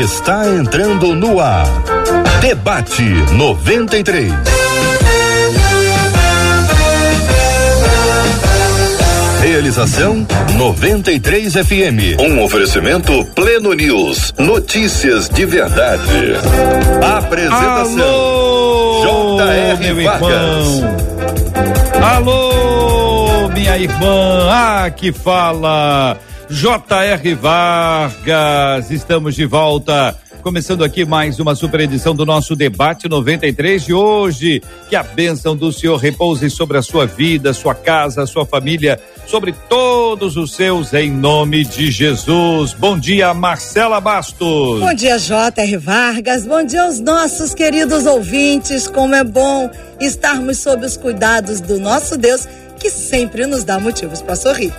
está entrando no ar. Debate 93. Realização 93 FM. Um oferecimento Pleno News. Notícias de verdade. Apresentação J.R. Vargas. Alô, minha irmã. Ah, que fala. J.R. Vargas, estamos de volta. Começando aqui mais uma super edição do nosso debate 93 de hoje. Que a bênção do Senhor repouse sobre a sua vida, sua casa, sua família, sobre todos os seus, em nome de Jesus. Bom dia, Marcela Bastos. Bom dia, J.R. Vargas. Bom dia aos nossos queridos ouvintes. Como é bom estarmos sob os cuidados do nosso Deus, que sempre nos dá motivos para sorrir.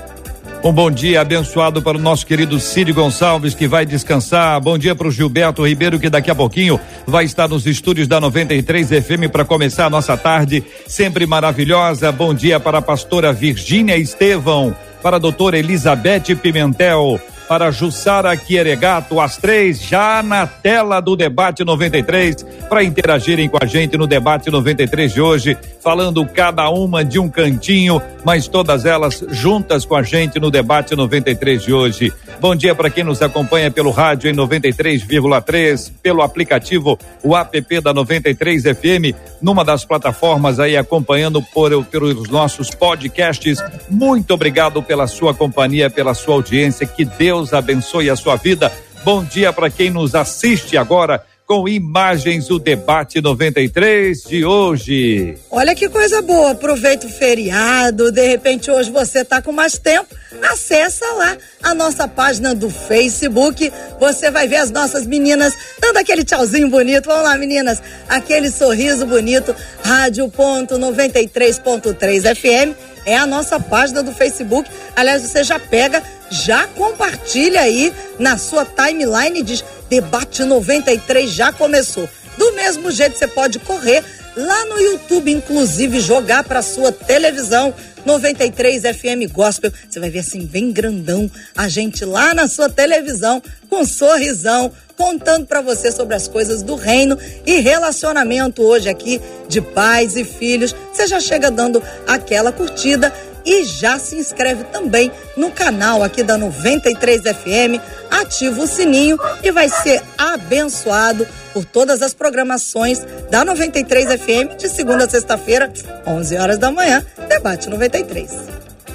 Um bom dia abençoado para o nosso querido Cid Gonçalves, que vai descansar. Bom dia para o Gilberto Ribeiro, que daqui a pouquinho vai estar nos estúdios da 93 FM para começar a nossa tarde sempre maravilhosa. Bom dia para a pastora Virgínia Estevão, para a doutora Elizabeth Pimentel, para Jussara Quieregato, às três, já na tela do Debate 93, para interagirem com a gente no Debate 93 de hoje, falando cada uma de um cantinho, mas todas elas juntas com a gente no Debate 93 de hoje. Bom dia para quem nos acompanha pelo rádio em 93,3, pelo aplicativo, o app da 93 FM, numa das plataformas aí acompanhando por, pelos nossos podcasts. Muito obrigado pela sua companhia, pela sua audiência. Que Deus abençoe a sua vida. Bom dia para quem nos assiste agora com imagens do debate 93 de hoje. Olha que coisa boa, aproveita o feriado, de repente hoje você tá com mais tempo, acessa lá a nossa página do Facebook, você vai ver as nossas meninas dando aquele tchauzinho bonito, vamos lá meninas, aquele sorriso bonito, rádio.93.3 FM, é a nossa página do Facebook, aliás você já pega, já compartilha aí na sua timeline e diz Debate 93 já começou. Do mesmo jeito, você pode correr lá no YouTube, inclusive jogar para sua televisão 93 FM Gospel. Você vai ver assim, bem grandão, a gente lá na sua televisão, com um sorrisão, contando para você sobre as coisas do reino e relacionamento hoje aqui de pais e filhos. Você já chega dando aquela curtida e já se inscreve também no canal aqui da 93 FM, ativa o sininho e vai ser abençoado por todas as programações da 93 FM de segunda a sexta-feira, 11 horas da manhã, debate 93.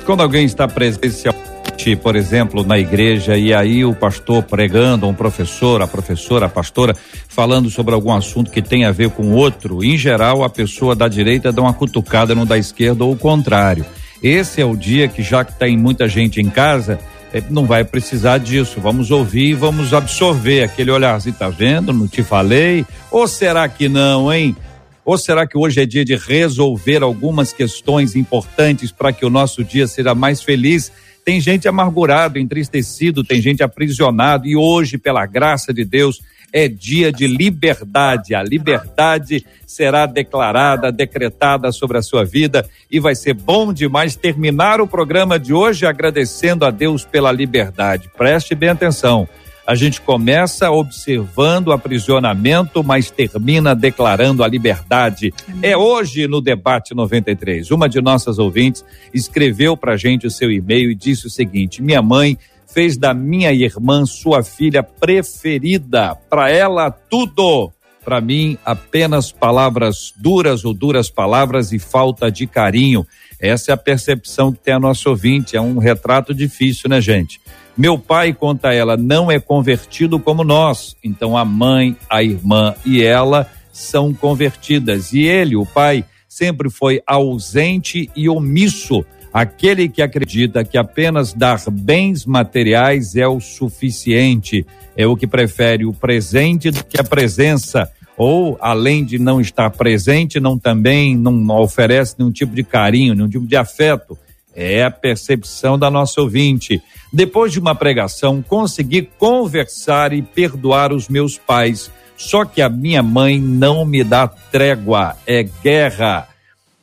Quando alguém está presencial por exemplo, na igreja e aí o pastor pregando, um professor, a professora, a pastora, falando sobre algum assunto que tem a ver com outro, em geral a pessoa da direita dá uma cutucada no da esquerda ou o contrário. Esse é o dia que, já que tem muita gente em casa, é, não vai precisar disso. Vamos ouvir, vamos absorver aquele olharzinho, tá vendo? Não te falei? Ou será que não, hein? Ou será que hoje é dia de resolver algumas questões importantes para que o nosso dia seja mais feliz? Tem gente amargurado, entristecido, tem gente aprisionado e hoje, pela graça de Deus, é dia de liberdade. A liberdade será declarada, decretada sobre a sua vida e vai ser bom demais terminar o programa de hoje agradecendo a Deus pela liberdade. Preste bem atenção. A gente começa observando o aprisionamento, mas termina declarando a liberdade. É hoje no debate 93. Uma de nossas ouvintes escreveu para a gente o seu e-mail e disse o seguinte: Minha mãe fez da minha irmã sua filha preferida. Para ela, tudo. Para mim, apenas palavras duras ou duras palavras e falta de carinho. Essa é a percepção que tem a nossa ouvinte. É um retrato difícil, né, gente? Meu pai, conta ela, não é convertido como nós. Então a mãe, a irmã e ela são convertidas. E ele, o pai, sempre foi ausente e omisso Aquele que acredita que apenas dar bens materiais é o suficiente, é o que prefere o presente do que a presença, ou além de não estar presente, não também não oferece nenhum tipo de carinho, nenhum tipo de afeto. É a percepção da nossa ouvinte. Depois de uma pregação, consegui conversar e perdoar os meus pais. Só que a minha mãe não me dá trégua, é guerra.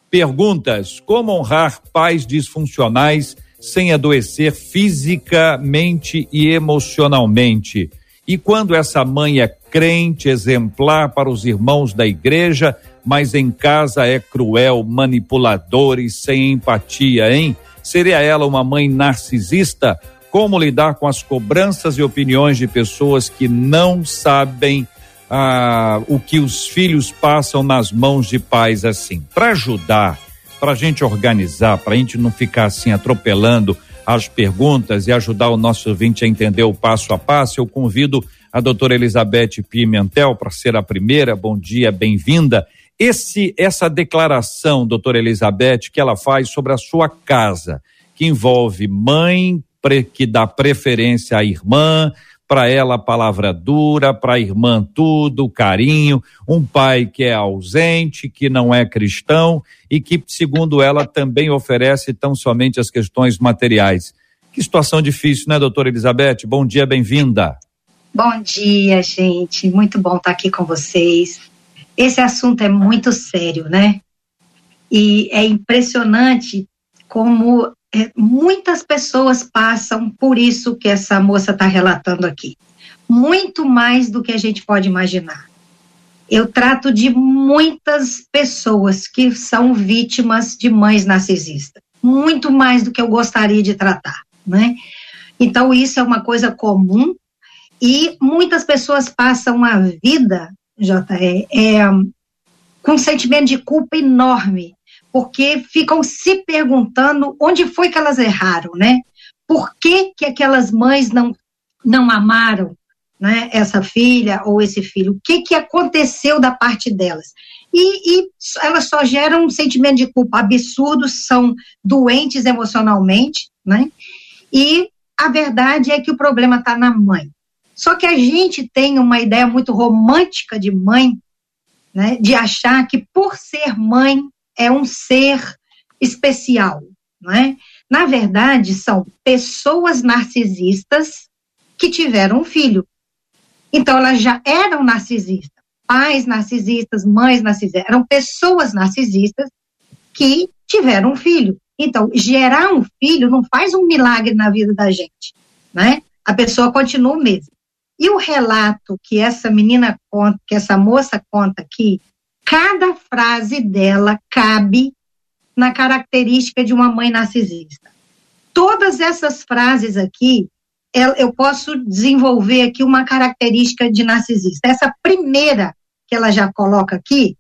Perguntas: Como honrar pais disfuncionais sem adoecer fisicamente e emocionalmente? E quando essa mãe é crente, exemplar para os irmãos da igreja, mas em casa é cruel, manipuladora e sem empatia, hein? Seria ela uma mãe narcisista? Como lidar com as cobranças e opiniões de pessoas que não sabem ah, o que os filhos passam nas mãos de pais assim? Para ajudar, para a gente organizar, para a gente não ficar assim atropelando as perguntas e ajudar o nosso ouvinte a entender o passo a passo, eu convido a doutora Elizabeth Pimentel para ser a primeira. Bom dia, bem-vinda. Esse, essa declaração, doutora Elizabeth, que ela faz sobre a sua casa, que envolve mãe que dá preferência à irmã, para ela palavra dura, para a irmã tudo, carinho, um pai que é ausente, que não é cristão e que, segundo ela, também oferece tão somente as questões materiais. Que situação difícil, né, doutora Elizabeth? Bom dia, bem-vinda. Bom dia, gente. Muito bom estar aqui com vocês. Esse assunto é muito sério, né? E é impressionante como é, muitas pessoas passam por isso que essa moça está relatando aqui. Muito mais do que a gente pode imaginar. Eu trato de muitas pessoas que são vítimas de mães narcisistas. Muito mais do que eu gostaria de tratar, né? Então, isso é uma coisa comum e muitas pessoas passam a vida JE, é, com um sentimento de culpa enorme, porque ficam se perguntando onde foi que elas erraram, né? Por que, que aquelas mães não, não amaram né, essa filha ou esse filho? O que, que aconteceu da parte delas? E, e elas só geram um sentimento de culpa absurdo, são doentes emocionalmente, né? E a verdade é que o problema está na mãe. Só que a gente tem uma ideia muito romântica de mãe, né, de achar que por ser mãe é um ser especial, né? Na verdade, são pessoas narcisistas que tiveram um filho. Então, elas já eram narcisistas. Pais narcisistas, mães narcisistas, eram pessoas narcisistas que tiveram um filho. Então, gerar um filho não faz um milagre na vida da gente, né? A pessoa continua o mesmo. E o relato que essa menina conta, que essa moça conta aqui, cada frase dela cabe na característica de uma mãe narcisista. Todas essas frases aqui, eu posso desenvolver aqui uma característica de narcisista. Essa primeira que ela já coloca aqui,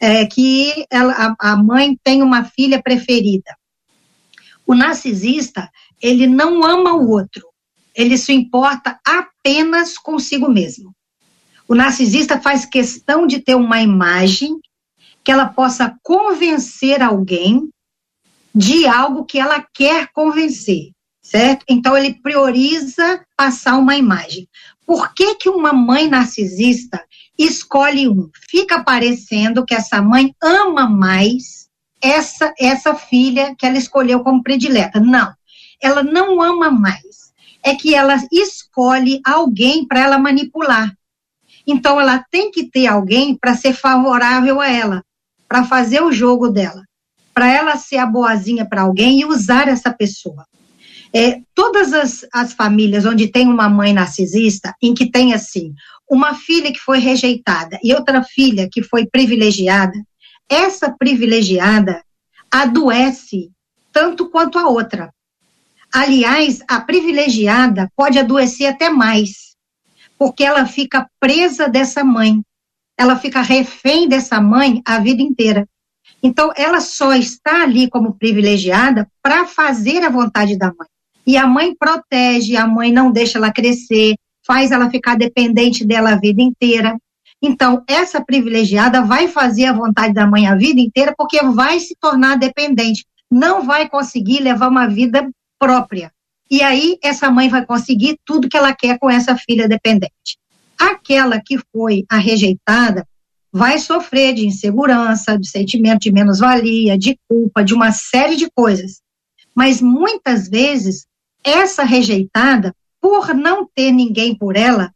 é que ela, a, a mãe tem uma filha preferida. O narcisista, ele não ama o outro, ele se importa apenas consigo mesmo. O narcisista faz questão de ter uma imagem que ela possa convencer alguém de algo que ela quer convencer, certo? Então ele prioriza passar uma imagem. Por que que uma mãe narcisista escolhe um? Fica parecendo que essa mãe ama mais essa essa filha que ela escolheu como predileta. Não. Ela não ama mais é que ela escolhe alguém para ela manipular. Então, ela tem que ter alguém para ser favorável a ela, para fazer o jogo dela, para ela ser a boazinha para alguém e usar essa pessoa. É, todas as, as famílias onde tem uma mãe narcisista, em que tem assim, uma filha que foi rejeitada e outra filha que foi privilegiada, essa privilegiada adoece tanto quanto a outra. Aliás, a privilegiada pode adoecer até mais, porque ela fica presa dessa mãe, ela fica refém dessa mãe a vida inteira. Então, ela só está ali como privilegiada para fazer a vontade da mãe. E a mãe protege, a mãe não deixa ela crescer, faz ela ficar dependente dela a vida inteira. Então, essa privilegiada vai fazer a vontade da mãe a vida inteira porque vai se tornar dependente. Não vai conseguir levar uma vida própria. E aí essa mãe vai conseguir tudo que ela quer com essa filha dependente. Aquela que foi a rejeitada vai sofrer de insegurança, de sentimento de menos-valia, de culpa, de uma série de coisas. Mas muitas vezes essa rejeitada, por não ter ninguém por ela,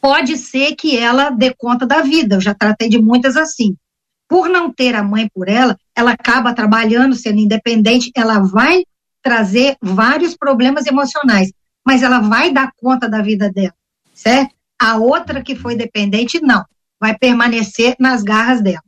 pode ser que ela dê conta da vida. Eu já tratei de muitas assim. Por não ter a mãe por ela, ela acaba trabalhando, sendo independente, ela vai trazer vários problemas emocionais, mas ela vai dar conta da vida dela. certo? A outra que foi dependente, não, vai permanecer nas garras dela.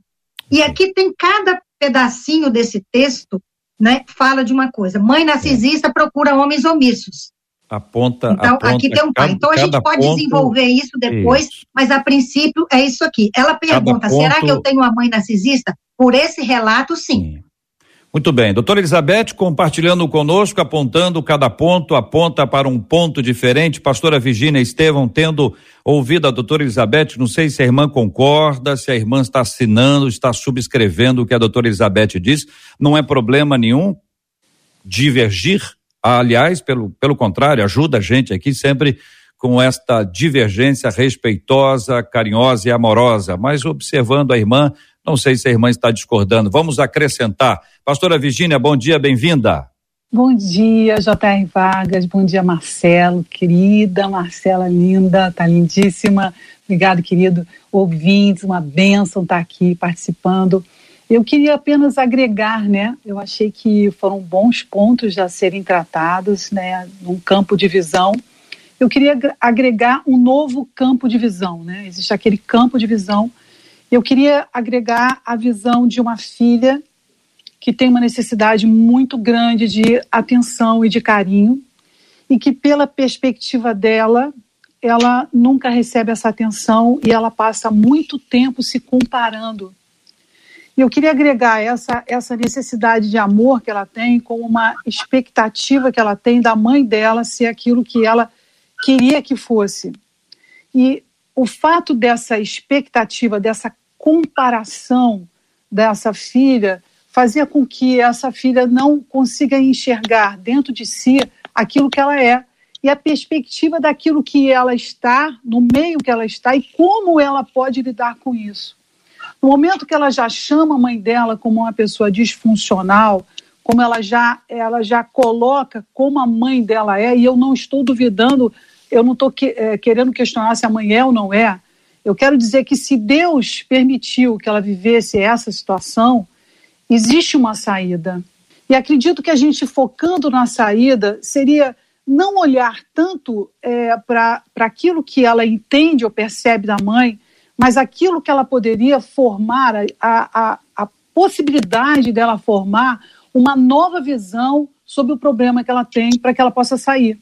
E aqui tem cada pedacinho desse texto, né, fala de uma coisa. Mãe narcisista procura homens omissos. Aponta, então, aponta aqui tem um pai. Então, a gente pode ponto, desenvolver isso depois, isso. mas a princípio é isso aqui. Ela pergunta: ponto, será que eu tenho uma mãe narcisista? Por esse relato, sim. sim. Muito bem. Doutora Elizabeth compartilhando conosco, apontando cada ponto, aponta para um ponto diferente. Pastora Virginia Estevão, tendo ouvido a doutora Elizabeth, não sei se a irmã concorda, se a irmã está assinando, está subscrevendo o que a doutora Elizabeth diz. Não é problema nenhum divergir. Aliás, pelo, pelo contrário, ajuda a gente aqui sempre com esta divergência respeitosa, carinhosa e amorosa, mas observando a irmã não sei se a irmã está discordando. Vamos acrescentar. Pastora Virgínia, bom dia, bem-vinda. Bom dia, J.R. Vargas. Bom dia, Marcelo. Querida Marcela, linda, tá lindíssima. Obrigado, querido ouvintes. Uma bênção estar tá aqui participando. Eu queria apenas agregar, né? Eu achei que foram bons pontos a serem tratados, né? Num campo de visão. Eu queria agregar um novo campo de visão, né? Existe aquele campo de visão eu queria agregar a visão de uma filha que tem uma necessidade muito grande de atenção e de carinho, e que, pela perspectiva dela, ela nunca recebe essa atenção e ela passa muito tempo se comparando. E eu queria agregar essa, essa necessidade de amor que ela tem com uma expectativa que ela tem da mãe dela ser aquilo que ela queria que fosse. E o fato dessa expectativa, dessa comparação dessa filha, fazia com que essa filha não consiga enxergar dentro de si aquilo que ela é e a perspectiva daquilo que ela está, no meio que ela está e como ela pode lidar com isso. No momento que ela já chama a mãe dela como uma pessoa disfuncional, como ela já ela já coloca como a mãe dela é, e eu não estou duvidando eu não estou que, é, querendo questionar se a mãe é ou não é. Eu quero dizer que se Deus permitiu que ela vivesse essa situação, existe uma saída. E acredito que a gente focando na saída seria não olhar tanto é, para aquilo que ela entende ou percebe da mãe, mas aquilo que ela poderia formar, a, a, a possibilidade dela formar uma nova visão sobre o problema que ela tem para que ela possa sair.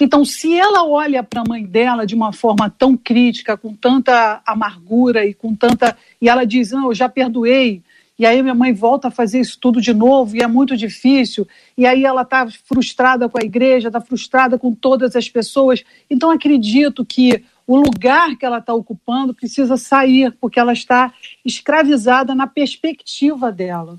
Então, se ela olha para a mãe dela de uma forma tão crítica, com tanta amargura e com tanta. e ela diz: Não, eu já perdoei. E aí minha mãe volta a fazer isso tudo de novo e é muito difícil. E aí ela está frustrada com a igreja, está frustrada com todas as pessoas. Então acredito que o lugar que ela está ocupando precisa sair, porque ela está escravizada na perspectiva dela.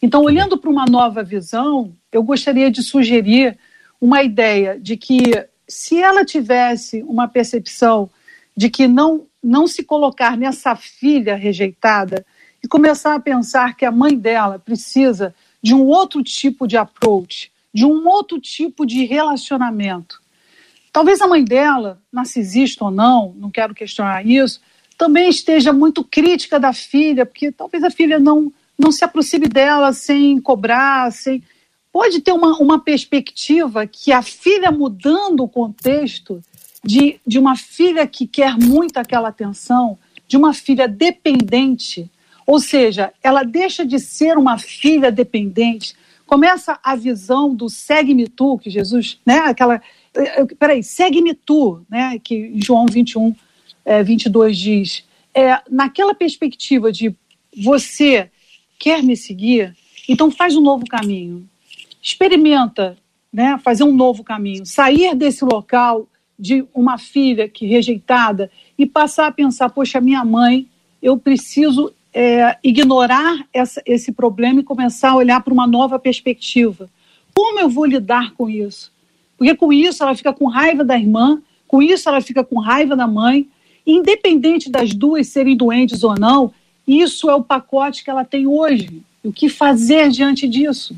Então, olhando para uma nova visão, eu gostaria de sugerir uma ideia de que se ela tivesse uma percepção de que não, não se colocar nessa filha rejeitada e começar a pensar que a mãe dela precisa de um outro tipo de approach, de um outro tipo de relacionamento. Talvez a mãe dela, narcisista ou não, não quero questionar isso, também esteja muito crítica da filha, porque talvez a filha não, não se aproxime dela sem cobrar, sem pode ter uma, uma perspectiva que a filha mudando o contexto de, de uma filha que quer muito aquela atenção, de uma filha dependente, ou seja, ela deixa de ser uma filha dependente, começa a visão do segue-me tu, que Jesus, né, aquela, eh, peraí, segue-me tu, né, que João 21, é, 22 diz, é, naquela perspectiva de você quer me seguir, então faz um novo caminho, experimenta né, fazer um novo caminho, sair desse local de uma filha que rejeitada e passar a pensar, poxa, minha mãe, eu preciso é, ignorar essa, esse problema e começar a olhar para uma nova perspectiva. Como eu vou lidar com isso? Porque com isso ela fica com raiva da irmã, com isso ela fica com raiva da mãe, independente das duas serem doentes ou não, isso é o pacote que ela tem hoje. O que fazer diante disso?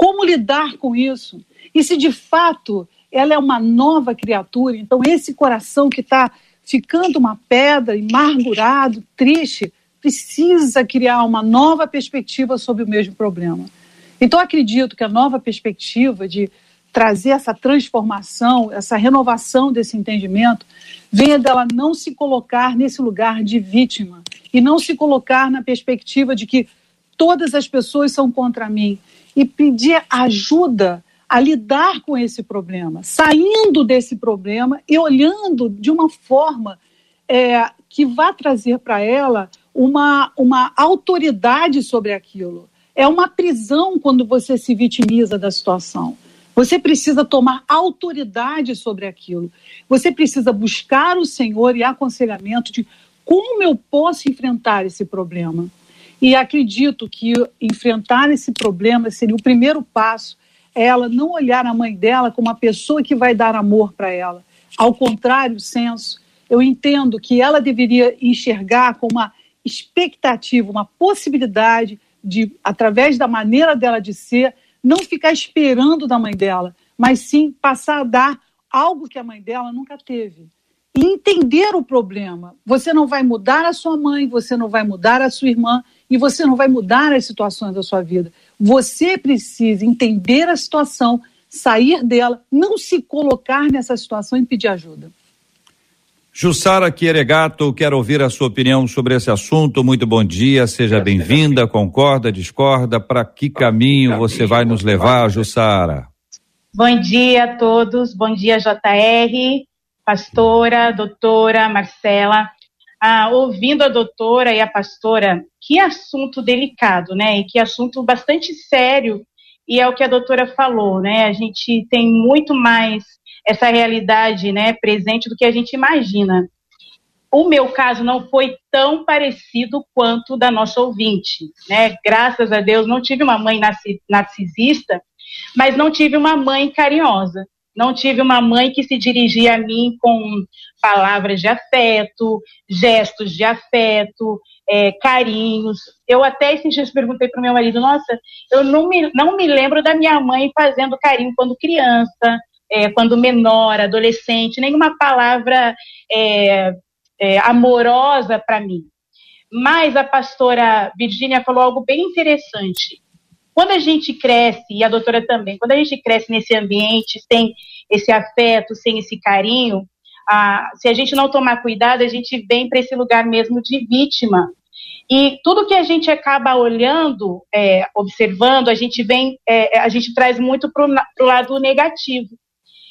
Como lidar com isso? E se de fato ela é uma nova criatura, então esse coração que está ficando uma pedra, amargurado, triste, precisa criar uma nova perspectiva sobre o mesmo problema. Então acredito que a nova perspectiva de trazer essa transformação, essa renovação desse entendimento, venha dela não se colocar nesse lugar de vítima e não se colocar na perspectiva de que todas as pessoas são contra mim e pedir ajuda a lidar com esse problema, saindo desse problema e olhando de uma forma é, que vá trazer para ela uma, uma autoridade sobre aquilo. É uma prisão quando você se vitimiza da situação. Você precisa tomar autoridade sobre aquilo. Você precisa buscar o Senhor e aconselhamento de como eu posso enfrentar esse problema. E acredito que enfrentar esse problema seria o primeiro passo. É ela não olhar a mãe dela como uma pessoa que vai dar amor para ela. Ao contrário, senso, eu entendo que ela deveria enxergar com uma expectativa, uma possibilidade de, através da maneira dela de ser, não ficar esperando da mãe dela, mas sim passar a dar algo que a mãe dela nunca teve. E entender o problema. Você não vai mudar a sua mãe, você não vai mudar a sua irmã e você não vai mudar as situações da sua vida. Você precisa entender a situação, sair dela, não se colocar nessa situação e pedir ajuda. Jussara Quieregato, quero ouvir a sua opinião sobre esse assunto. Muito bom dia, seja bem-vinda. Concorda, discorda? Para que caminho você vai nos levar, Jussara? Bom dia a todos, bom dia, JR, pastora, doutora Marcela. Ah, ouvindo a doutora e a pastora, que assunto delicado, né? E que assunto bastante sério. E é o que a doutora falou, né? A gente tem muito mais essa realidade né, presente do que a gente imagina. O meu caso não foi tão parecido quanto da nossa ouvinte. Né? Graças a Deus, não tive uma mãe narcisista, mas não tive uma mãe carinhosa. Não tive uma mãe que se dirigia a mim com palavras de afeto, gestos de afeto, é, carinhos. Eu até esses dias perguntei para o meu marido: Nossa, eu não me, não me lembro da minha mãe fazendo carinho quando criança, é, quando menor, adolescente, nenhuma palavra é, é, amorosa para mim. Mas a pastora Virgínia falou algo bem interessante. Quando a gente cresce, e a doutora também, quando a gente cresce nesse ambiente, sem esse afeto, sem esse carinho, se a gente não tomar cuidado, a gente vem para esse lugar mesmo de vítima. E tudo que a gente acaba olhando, é, observando, a gente vem, é, a gente traz muito para o lado negativo.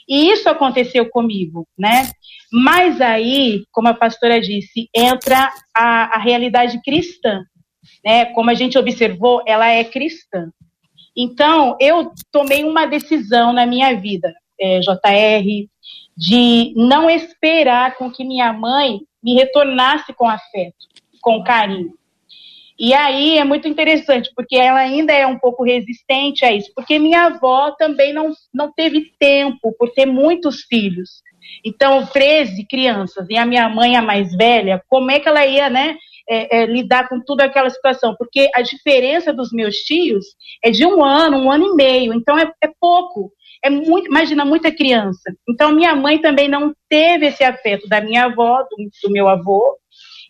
E isso aconteceu comigo, né? Mas aí, como a pastora disse, entra a, a realidade cristã, né? Como a gente observou, ela é cristã. Então, eu tomei uma decisão na minha vida, é, JR, de não esperar com que minha mãe me retornasse com afeto, com carinho. E aí é muito interessante, porque ela ainda é um pouco resistente a isso, porque minha avó também não, não teve tempo por ter muitos filhos. Então, 13 crianças, e a minha mãe, a mais velha, como é que ela ia, né, é, é, lidar com toda aquela situação? Porque a diferença dos meus tios é de um ano, um ano e meio, então é, é pouco. É muito, imagina, muita criança. Então, minha mãe também não teve esse afeto da minha avó, do, do meu avô,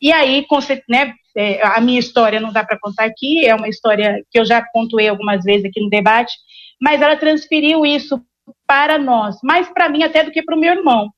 e aí, né, é, a minha história não dá para contar aqui, é uma história que eu já pontuei algumas vezes aqui no debate, mas ela transferiu isso para nós, mais para mim até do que para o meu irmão.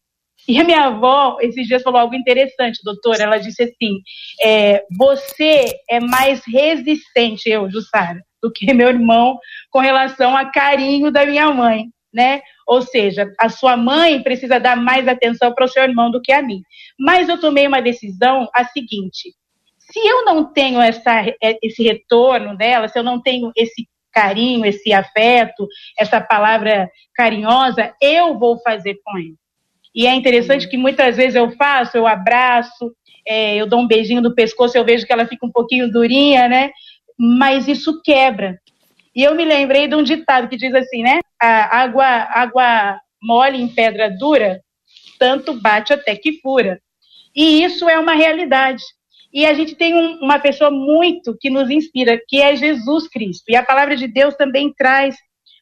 E a minha avó, esses dias, falou algo interessante, doutora. Ela disse assim: é, Você é mais resistente, eu, Jussara, do que meu irmão com relação a carinho da minha mãe, né? Ou seja, a sua mãe precisa dar mais atenção para o seu irmão do que a mim. Mas eu tomei uma decisão a seguinte: se eu não tenho essa, é, esse retorno dela, se eu não tenho esse carinho, esse afeto, essa palavra carinhosa, eu vou fazer com ele. E é interessante que muitas vezes eu faço, eu abraço, é, eu dou um beijinho no pescoço, eu vejo que ela fica um pouquinho durinha, né? Mas isso quebra. E eu me lembrei de um ditado que diz assim, né? A água, água mole em pedra dura, tanto bate até que fura. E isso é uma realidade. E a gente tem um, uma pessoa muito que nos inspira, que é Jesus Cristo. E a palavra de Deus também traz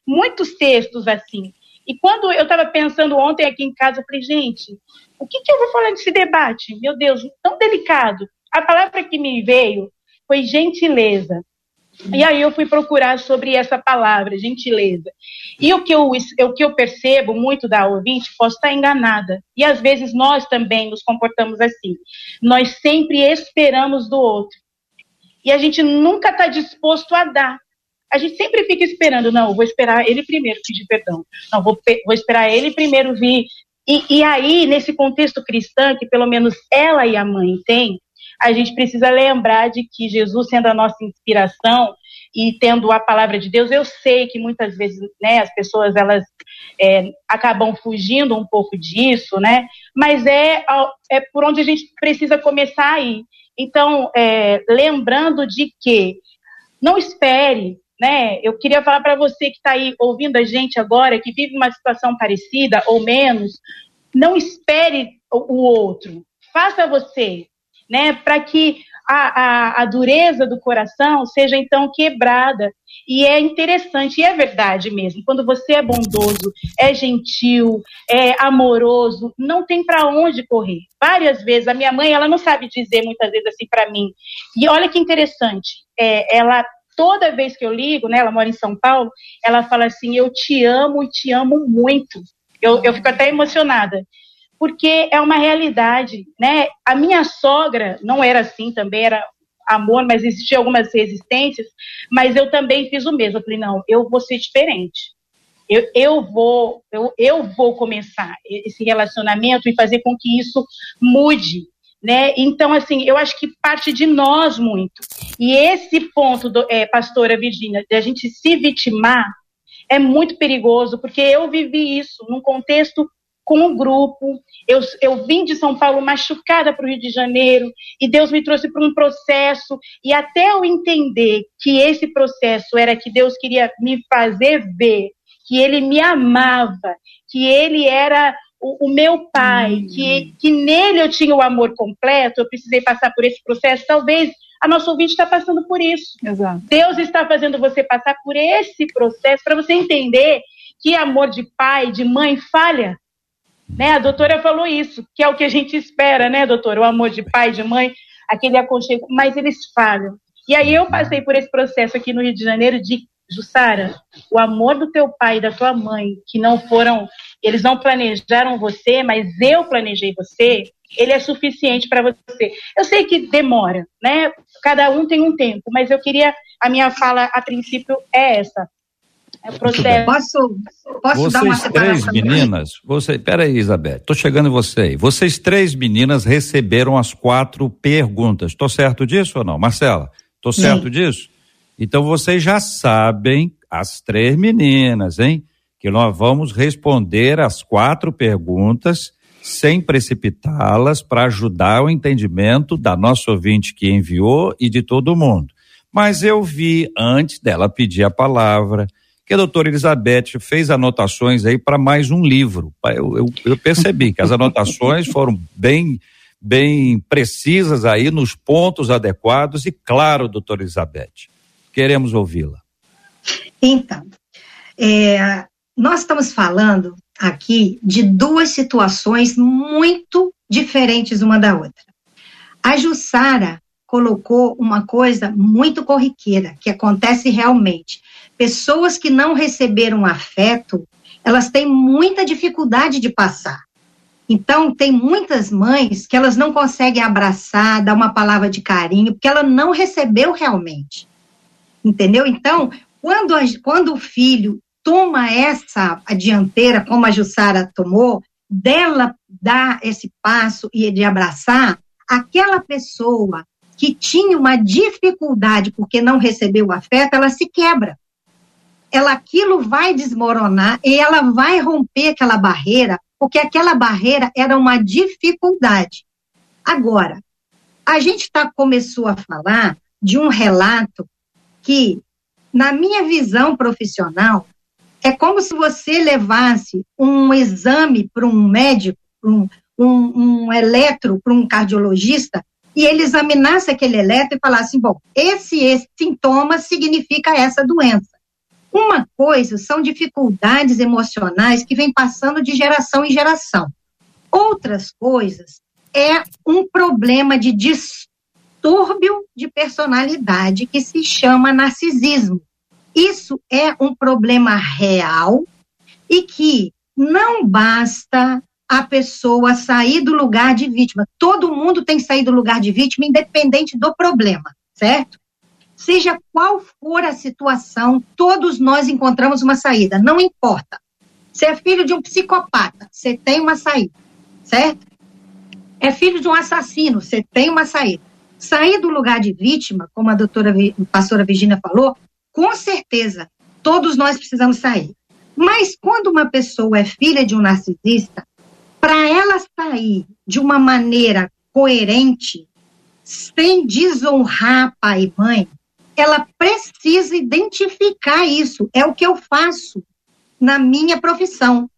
muitos textos assim. E quando eu estava pensando ontem aqui em casa, eu falei, gente, o que, que eu vou falar desse debate? Meu Deus, tão delicado. A palavra que me veio foi gentileza. E aí eu fui procurar sobre essa palavra, gentileza. E o que eu, o que eu percebo muito da ouvinte, posso estar enganada. E às vezes nós também nos comportamos assim. Nós sempre esperamos do outro. E a gente nunca está disposto a dar. A gente sempre fica esperando, não, vou esperar ele primeiro pedir perdão. Não, vou, vou esperar ele primeiro vir. E, e aí, nesse contexto cristão, que pelo menos ela e a mãe têm, a gente precisa lembrar de que Jesus, sendo a nossa inspiração e tendo a palavra de Deus, eu sei que muitas vezes né, as pessoas elas é, acabam fugindo um pouco disso, né? Mas é, é por onde a gente precisa começar aí. Então, é, lembrando de que não espere, né? Eu queria falar para você que está aí ouvindo a gente agora, que vive uma situação parecida ou menos, não espere o outro, faça você, né, para que a, a, a, dureza do coração seja então quebrada. E é interessante, e é verdade mesmo, quando você é bondoso, é gentil, é amoroso, não tem para onde correr. Várias vezes, a minha mãe, ela não sabe dizer muitas vezes assim para mim. E olha que interessante, é, ela toda vez que eu ligo, né, ela mora em São Paulo, ela fala assim: Eu te amo e te amo muito. Eu, eu fico até emocionada porque é uma realidade, né? A minha sogra não era assim, também era amor, mas existiam algumas resistências, mas eu também fiz o mesmo. Eu falei, não, eu vou ser diferente. Eu, eu, vou, eu, eu vou começar esse relacionamento e fazer com que isso mude, né? Então, assim, eu acho que parte de nós muito. E esse ponto, do, é, pastora Virginia, de a gente se vitimar, é muito perigoso, porque eu vivi isso num contexto com um grupo. Eu, eu vim de São Paulo machucada para o Rio de Janeiro e Deus me trouxe para um processo. E até eu entender que esse processo era que Deus queria me fazer ver que Ele me amava, que Ele era o, o meu pai, hum. que, que nele eu tinha o amor completo, eu precisei passar por esse processo. Talvez a nossa ouvinte está passando por isso. Exato. Deus está fazendo você passar por esse processo para você entender que amor de pai, de mãe falha. Né? A doutora falou isso, que é o que a gente espera, né, doutora? O amor de pai, de mãe, aquele aconchego, mas eles falham. E aí eu passei por esse processo aqui no Rio de Janeiro de Jussara, o amor do teu pai e da tua mãe, que não foram, eles não planejaram você, mas eu planejei você, ele é suficiente para você. Eu sei que demora, né? Cada um tem um tempo, mas eu queria, a minha fala a princípio é essa. É processo. Posso, posso Vocês dar uma três meninas, você, peraí, Isabel, estou chegando em você aí. Vocês três meninas receberam as quatro perguntas. Estou certo disso ou não? Marcela, estou certo Sim. disso? Então vocês já sabem, as três meninas, hein? Que nós vamos responder as quatro perguntas sem precipitá-las para ajudar o entendimento da nossa ouvinte que enviou e de todo mundo. Mas eu vi, antes dela pedir a palavra, que a doutora Elizabeth fez anotações aí para mais um livro. Eu, eu, eu percebi que as anotações foram bem, bem precisas aí nos pontos adequados e claro, doutora Elizabeth, queremos ouvi-la. Então, é, nós estamos falando aqui de duas situações muito diferentes uma da outra. A Jussara colocou uma coisa muito corriqueira, que acontece realmente. Pessoas que não receberam afeto, elas têm muita dificuldade de passar. Então, tem muitas mães que elas não conseguem abraçar, dar uma palavra de carinho, porque ela não recebeu realmente. Entendeu? Então, quando, a, quando o filho toma essa a dianteira, como a Jussara tomou, dela dar esse passo e de abraçar, aquela pessoa que tinha uma dificuldade porque não recebeu o afeto, ela se quebra ela aquilo vai desmoronar e ela vai romper aquela barreira, porque aquela barreira era uma dificuldade. Agora, a gente tá, começou a falar de um relato que, na minha visão profissional, é como se você levasse um exame para um médico, um, um, um eletro para um cardiologista, e ele examinasse aquele eletro e falasse: bom, esse, esse sintoma significa essa doença. Uma coisa são dificuldades emocionais que vêm passando de geração em geração. Outras coisas é um problema de dis, distúrbio de personalidade que se chama narcisismo. Isso é um problema real e que não basta a pessoa sair do lugar de vítima. Todo mundo tem que sair do lugar de vítima, independente do problema, certo? Seja qual for a situação, todos nós encontramos uma saída, não importa. Você é filho de um psicopata, você tem uma saída, certo? É filho de um assassino, você tem uma saída. Sair do lugar de vítima, como a doutora a pastora Virginia falou, com certeza, todos nós precisamos sair. Mas quando uma pessoa é filha de um narcisista, para ela sair de uma maneira coerente, sem desonrar pai e mãe, ela precisa identificar isso. É o que eu faço na minha profissão.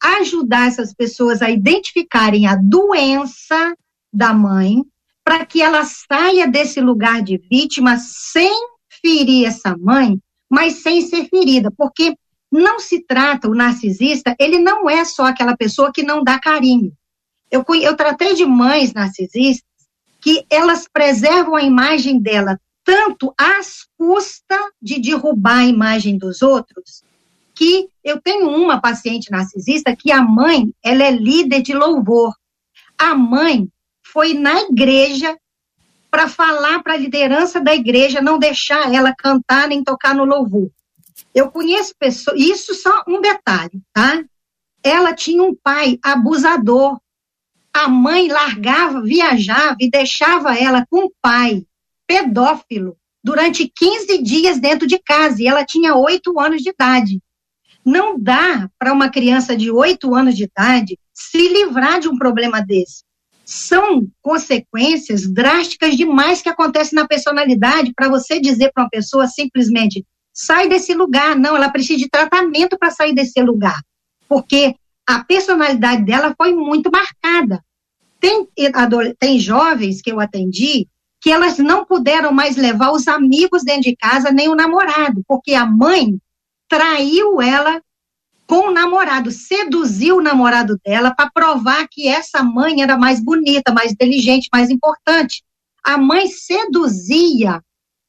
Ajudar essas pessoas a identificarem a doença da mãe, para que ela saia desse lugar de vítima sem ferir essa mãe, mas sem ser ferida. Porque não se trata, o narcisista, ele não é só aquela pessoa que não dá carinho. Eu, eu tratei de mães narcisistas que elas preservam a imagem dela tanto às custas de derrubar a imagem dos outros, que eu tenho uma paciente narcisista que a mãe, ela é líder de louvor. A mãe foi na igreja para falar para a liderança da igreja não deixar ela cantar nem tocar no louvor. Eu conheço pessoas, isso só um detalhe, tá? Ela tinha um pai abusador. A mãe largava, viajava e deixava ela com o pai pedófilo durante 15 dias dentro de casa e ela tinha 8 anos de idade. Não dá para uma criança de 8 anos de idade se livrar de um problema desse. São consequências drásticas demais que acontecem na personalidade para você dizer para uma pessoa simplesmente sai desse lugar. Não, ela precisa de tratamento para sair desse lugar. Porque a personalidade dela foi muito marcada. Tem, tem jovens que eu atendi que elas não puderam mais levar os amigos dentro de casa, nem o namorado, porque a mãe traiu ela com o namorado, seduziu o namorado dela para provar que essa mãe era mais bonita, mais inteligente, mais importante. A mãe seduzia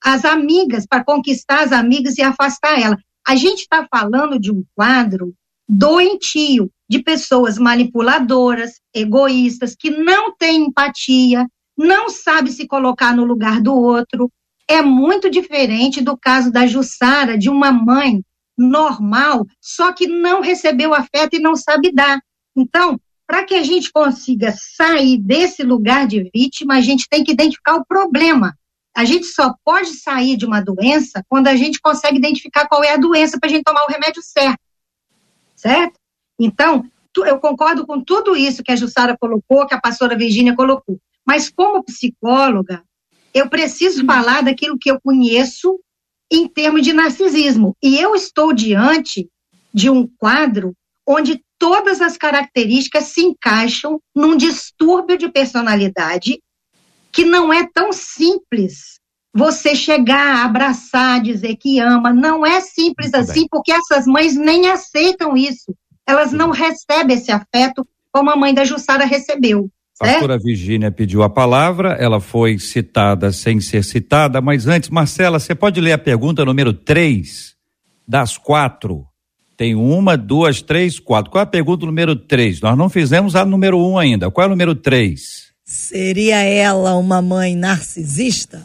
as amigas para conquistar as amigas e afastar ela. A gente está falando de um quadro doentio, de pessoas manipuladoras, egoístas, que não têm empatia, não sabe se colocar no lugar do outro. É muito diferente do caso da Jussara, de uma mãe normal, só que não recebeu afeto e não sabe dar. Então, para que a gente consiga sair desse lugar de vítima, a gente tem que identificar o problema. A gente só pode sair de uma doença quando a gente consegue identificar qual é a doença para a gente tomar o remédio certo. Certo? Então, eu concordo com tudo isso que a Jussara colocou, que a pastora Virgínia colocou. Mas como psicóloga, eu preciso uhum. falar daquilo que eu conheço em termos de narcisismo. E eu estou diante de um quadro onde todas as características se encaixam num distúrbio de personalidade que não é tão simples você chegar, abraçar, dizer que ama. Não é simples Muito assim, bem. porque essas mães nem aceitam isso. Elas não recebem esse afeto como a mãe da Jussara recebeu. A pastora Virgínia pediu a palavra, ela foi citada sem ser citada, mas antes, Marcela, você pode ler a pergunta número 3 das quatro? Tem uma, duas, três, quatro. Qual é a pergunta número 3? Nós não fizemos a número 1 um ainda. Qual é o número 3? Seria ela uma mãe narcisista?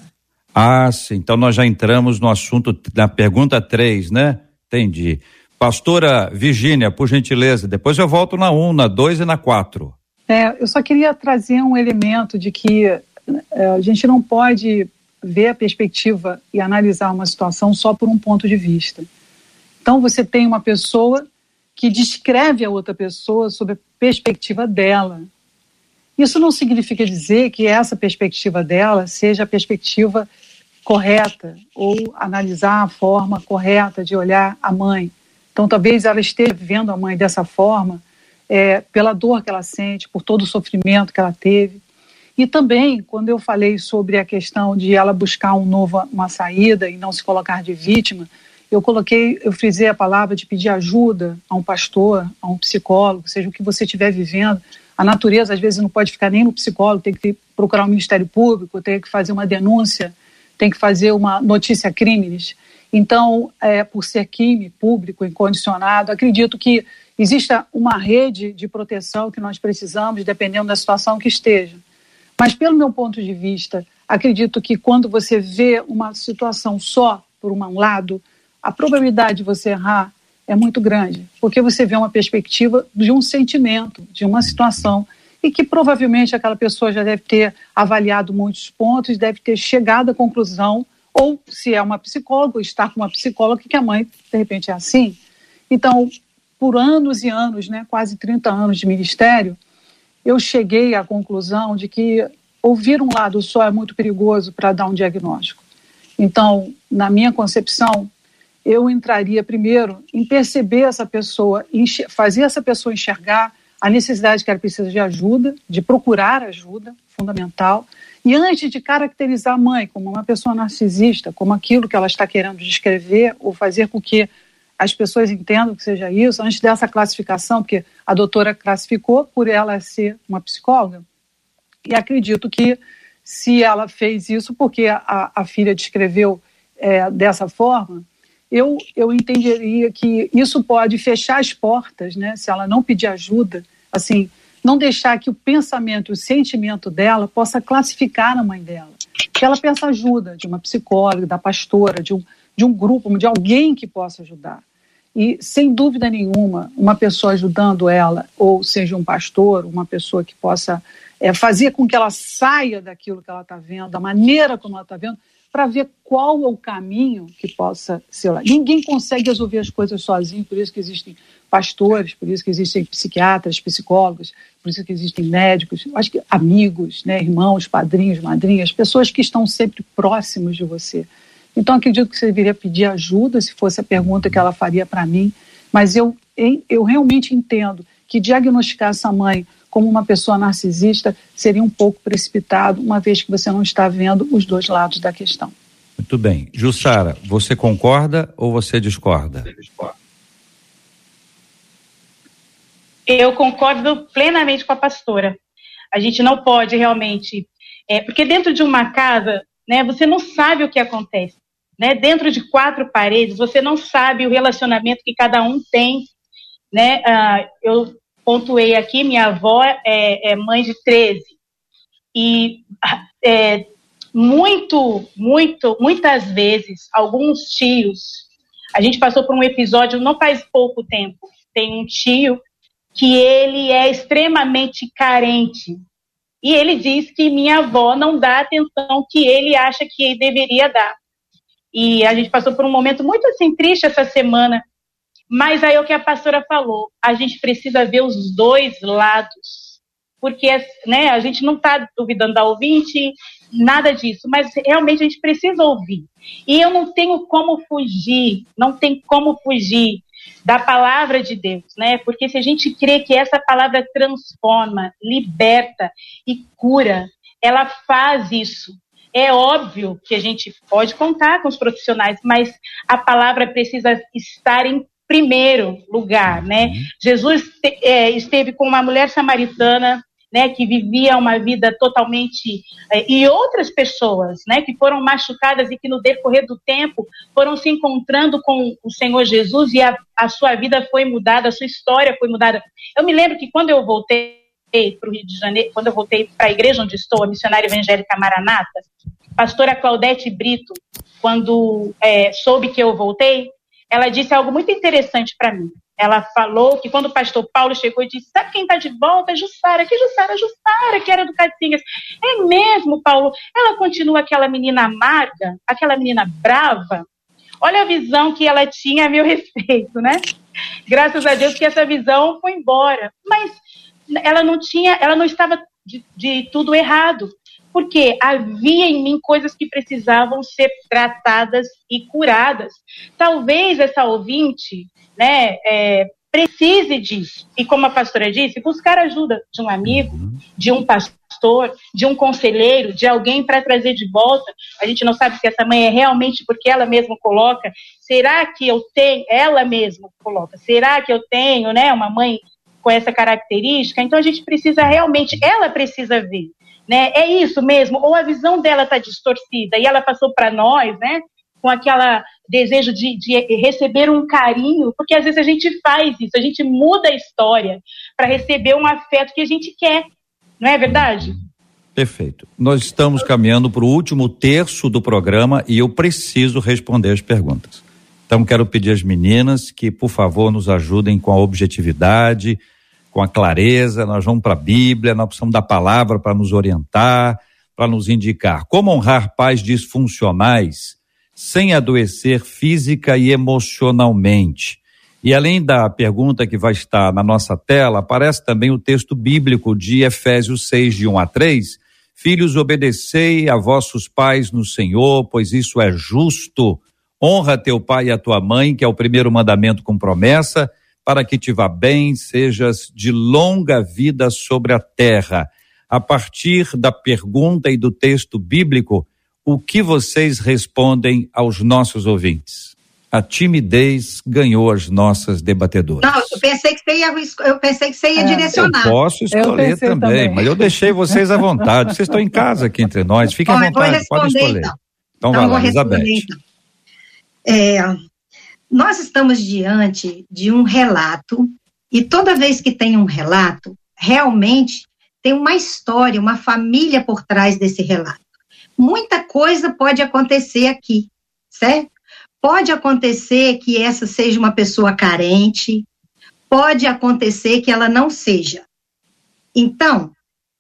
Ah, sim. Então nós já entramos no assunto, na pergunta 3, né? Entendi. Pastora Virgínia, por gentileza, depois eu volto na 1, um, na 2 e na 4. É, eu só queria trazer um elemento de que é, a gente não pode ver a perspectiva e analisar uma situação só por um ponto de vista. Então, você tem uma pessoa que descreve a outra pessoa sob a perspectiva dela. Isso não significa dizer que essa perspectiva dela seja a perspectiva correta ou analisar a forma correta de olhar a mãe. Então, talvez ela esteja vendo a mãe dessa forma é, pela dor que ela sente, por todo o sofrimento que ela teve. E também, quando eu falei sobre a questão de ela buscar um novo, uma saída e não se colocar de vítima, eu coloquei, eu frisei a palavra de pedir ajuda a um pastor, a um psicólogo, seja o que você estiver vivendo, a natureza às vezes não pode ficar nem no psicólogo, tem que procurar o um Ministério Público, tem que fazer uma denúncia, tem que fazer uma notícia crimes. Então, é, por ser crime público, incondicionado, acredito que exista uma rede de proteção que nós precisamos, dependendo da situação que esteja. Mas, pelo meu ponto de vista, acredito que quando você vê uma situação só por um lado, a probabilidade de você errar é muito grande, porque você vê uma perspectiva de um sentimento, de uma situação, e que provavelmente aquela pessoa já deve ter avaliado muitos pontos, deve ter chegado à conclusão, ou se é uma psicóloga, estar com uma psicóloga, que a mãe, de repente, é assim. Então, por anos e anos, né, quase 30 anos de ministério, eu cheguei à conclusão de que ouvir um lado só é muito perigoso para dar um diagnóstico. Então, na minha concepção, eu entraria primeiro em perceber essa pessoa, fazer essa pessoa enxergar a necessidade que ela precisa de ajuda, de procurar ajuda, fundamental, e antes de caracterizar a mãe como uma pessoa narcisista, como aquilo que ela está querendo descrever ou fazer com que as pessoas entendam que seja isso, antes dessa classificação, porque a doutora classificou por ela ser uma psicóloga, e acredito que se ela fez isso porque a, a filha descreveu é, dessa forma, eu, eu entenderia que isso pode fechar as portas, né? Se ela não pedir ajuda, assim, não deixar que o pensamento, o sentimento dela possa classificar a mãe dela. Que ela peça ajuda de uma psicóloga, da pastora, de um, de um grupo, de alguém que possa ajudar. E, sem dúvida nenhuma, uma pessoa ajudando ela, ou seja, um pastor, uma pessoa que possa é, fazer com que ela saia daquilo que ela está vendo, da maneira como ela está vendo, para ver qual é o caminho que possa ser lá. Ninguém consegue resolver as coisas sozinho, por isso que existem pastores, por isso que existem psiquiatras, psicólogos, por isso que existem médicos, acho que amigos, né, irmãos, padrinhos, madrinhas, pessoas que estão sempre próximos de você. Então acredito que você deveria pedir ajuda, se fosse a pergunta que ela faria para mim, mas eu, eu realmente entendo que diagnosticar essa mãe como uma pessoa narcisista seria um pouco precipitado, uma vez que você não está vendo os dois lados da questão. Muito bem. Jussara, você concorda ou você discorda? Eu concordo plenamente com a pastora. A gente não pode realmente. É, porque dentro de uma casa, né, você não sabe o que acontece. Né? Dentro de quatro paredes, você não sabe o relacionamento que cada um tem. Né? Ah, eu pontuei aqui, minha avó é, é mãe de 13. E é, muito, muito, muitas vezes, alguns tios, a gente passou por um episódio não faz pouco tempo, tem um tio que ele é extremamente carente. E ele diz que minha avó não dá a atenção que ele acha que deveria dar. E a gente passou por um momento muito assim triste essa semana, mas aí é o que a pastora falou, a gente precisa ver os dois lados, porque né, a gente não está duvidando da ouvinte, nada disso, mas realmente a gente precisa ouvir. E eu não tenho como fugir, não tem como fugir da palavra de Deus, né? Porque se a gente crê que essa palavra transforma, liberta e cura, ela faz isso. É óbvio que a gente pode contar com os profissionais, mas a palavra precisa estar em primeiro lugar, né? Uhum. Jesus é, esteve com uma mulher samaritana, né, que vivia uma vida totalmente é, e outras pessoas, né, que foram machucadas e que no decorrer do tempo foram se encontrando com o Senhor Jesus e a, a sua vida foi mudada, a sua história foi mudada. Eu me lembro que quando eu voltei para o Rio de Janeiro, quando eu voltei para a igreja onde estou, a missionária evangélica Maranata, pastora Claudete Brito, quando é, soube que eu voltei, ela disse algo muito interessante para mim. Ela falou que quando o pastor Paulo chegou e disse: Sabe quem está de volta? Jussara. Que Jussara? Jussara, que era do Catingas. É mesmo, Paulo? Ela continua aquela menina amarga, aquela menina brava. Olha a visão que ela tinha a meu respeito, né? Graças a Deus que essa visão foi embora. Mas ela não tinha, ela não estava de, de tudo errado porque havia em mim coisas que precisavam ser tratadas e curadas. Talvez essa ouvinte, né, é, precise disso. E como a pastora disse, buscar ajuda de um amigo, uhum. de um pastor, de um conselheiro, de alguém para trazer de volta. A gente não sabe se essa mãe é realmente porque ela mesma coloca. Será que eu tenho, ela mesma coloca, será que eu tenho, né, uma mãe com essa característica, então a gente precisa realmente, ela precisa ver, né? É isso mesmo, ou a visão dela está distorcida e ela passou para nós, né? Com aquela desejo de, de, receber um carinho, porque às vezes a gente faz isso, a gente muda a história para receber um afeto que a gente quer, não é verdade? Perfeito. Nós estamos caminhando para o último terço do programa e eu preciso responder as perguntas. Então, quero pedir às meninas que, por favor, nos ajudem com a objetividade, com a clareza. Nós vamos para a Bíblia, nós precisamos da palavra para nos orientar, para nos indicar como honrar pais disfuncionais sem adoecer física e emocionalmente. E além da pergunta que vai estar na nossa tela, aparece também o texto bíblico de Efésios 6, de 1 a 3, Filhos, obedecei a vossos pais no Senhor, pois isso é justo. Honra teu pai e a tua mãe, que é o primeiro mandamento com promessa, para que te vá bem, sejas de longa vida sobre a terra. A partir da pergunta e do texto bíblico, o que vocês respondem aos nossos ouvintes? a timidez ganhou as nossas debatedoras. Não, eu pensei que você ia, eu pensei que você ia é, direcionar. Eu posso escolher eu também, também, mas eu deixei vocês à vontade. Vocês estão em casa aqui entre nós, fiquem Bom, à vontade, pode escolher. Então, então, então vai lá, Elizabeth. Então. É, nós estamos diante de um relato, e toda vez que tem um relato, realmente tem uma história, uma família por trás desse relato. Muita coisa pode acontecer aqui, certo? Pode acontecer que essa seja uma pessoa carente, pode acontecer que ela não seja. Então,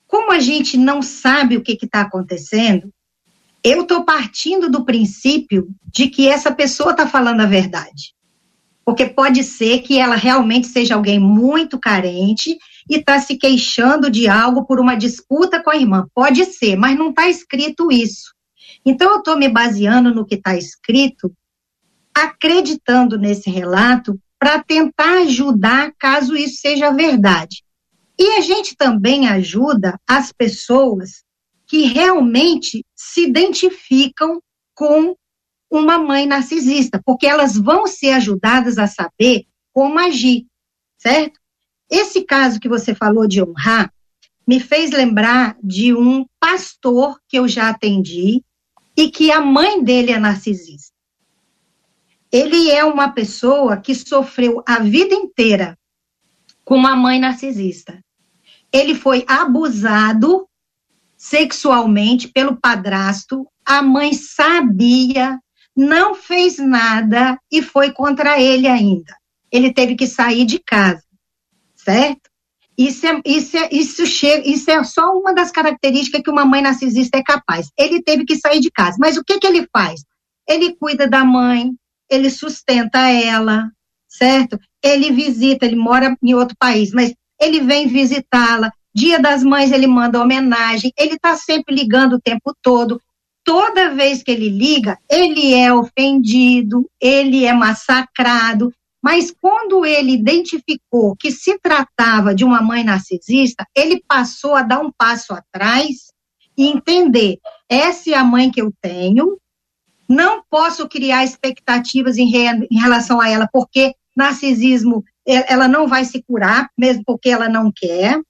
como a gente não sabe o que está acontecendo, eu estou partindo do princípio de que essa pessoa está falando a verdade. Porque pode ser que ela realmente seja alguém muito carente e está se queixando de algo por uma disputa com a irmã. Pode ser, mas não está escrito isso. Então, eu estou me baseando no que está escrito acreditando nesse relato para tentar ajudar caso isso seja verdade. E a gente também ajuda as pessoas que realmente se identificam com uma mãe narcisista, porque elas vão ser ajudadas a saber como agir, certo? Esse caso que você falou de honrar me fez lembrar de um pastor que eu já atendi e que a mãe dele é narcisista ele é uma pessoa que sofreu a vida inteira com uma mãe narcisista. Ele foi abusado sexualmente pelo padrasto, a mãe sabia, não fez nada e foi contra ele ainda. Ele teve que sair de casa, certo? Isso é, isso, é, isso, chega, isso é só uma das características que uma mãe narcisista é capaz. Ele teve que sair de casa. Mas o que, que ele faz? Ele cuida da mãe, ele sustenta ela, certo? Ele visita, ele mora em outro país, mas ele vem visitá-la. Dia das Mães ele manda homenagem, ele está sempre ligando o tempo todo. Toda vez que ele liga, ele é ofendido, ele é massacrado. Mas quando ele identificou que se tratava de uma mãe narcisista, ele passou a dar um passo atrás e entender: essa é a mãe que eu tenho, não posso criar expectativas em, re, em relação a ela, porque narcisismo ela não vai se curar, mesmo porque ela não quer.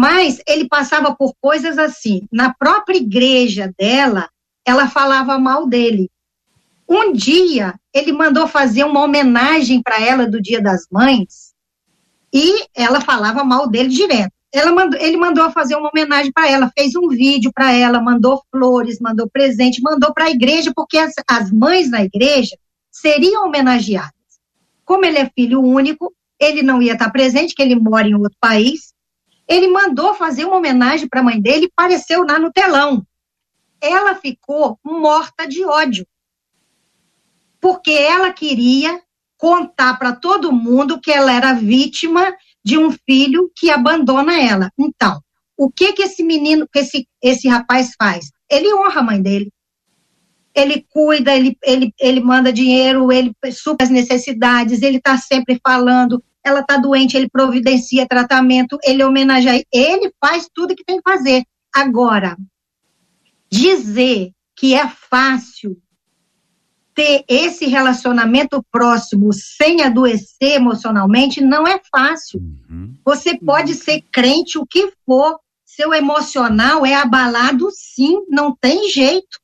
Mas ele passava por coisas assim. Na própria igreja dela, ela falava mal dele. Um dia, ele mandou fazer uma homenagem para ela do Dia das Mães e ela falava mal dele direto mandou, ele mandou fazer uma homenagem para ela, fez um vídeo para ela, mandou flores, mandou presente, mandou para a igreja, porque as, as mães na igreja seriam homenageadas. Como ele é filho único, ele não ia estar presente, que ele mora em outro país. Ele mandou fazer uma homenagem para a mãe dele e apareceu lá no telão. Ela ficou morta de ódio. Porque ela queria contar para todo mundo que ela era vítima de um filho que abandona ela. Então, o que que esse menino, esse, esse rapaz faz? Ele honra a mãe dele. Ele cuida, ele, ele, ele manda dinheiro, ele supra as necessidades, ele está sempre falando. Ela está doente, ele providencia tratamento, ele homenageia, ele faz tudo que tem que fazer. Agora, dizer que é fácil ter esse relacionamento próximo sem adoecer emocionalmente não é fácil. Uhum. Você pode ser crente o que for, seu emocional é abalado sim, não tem jeito.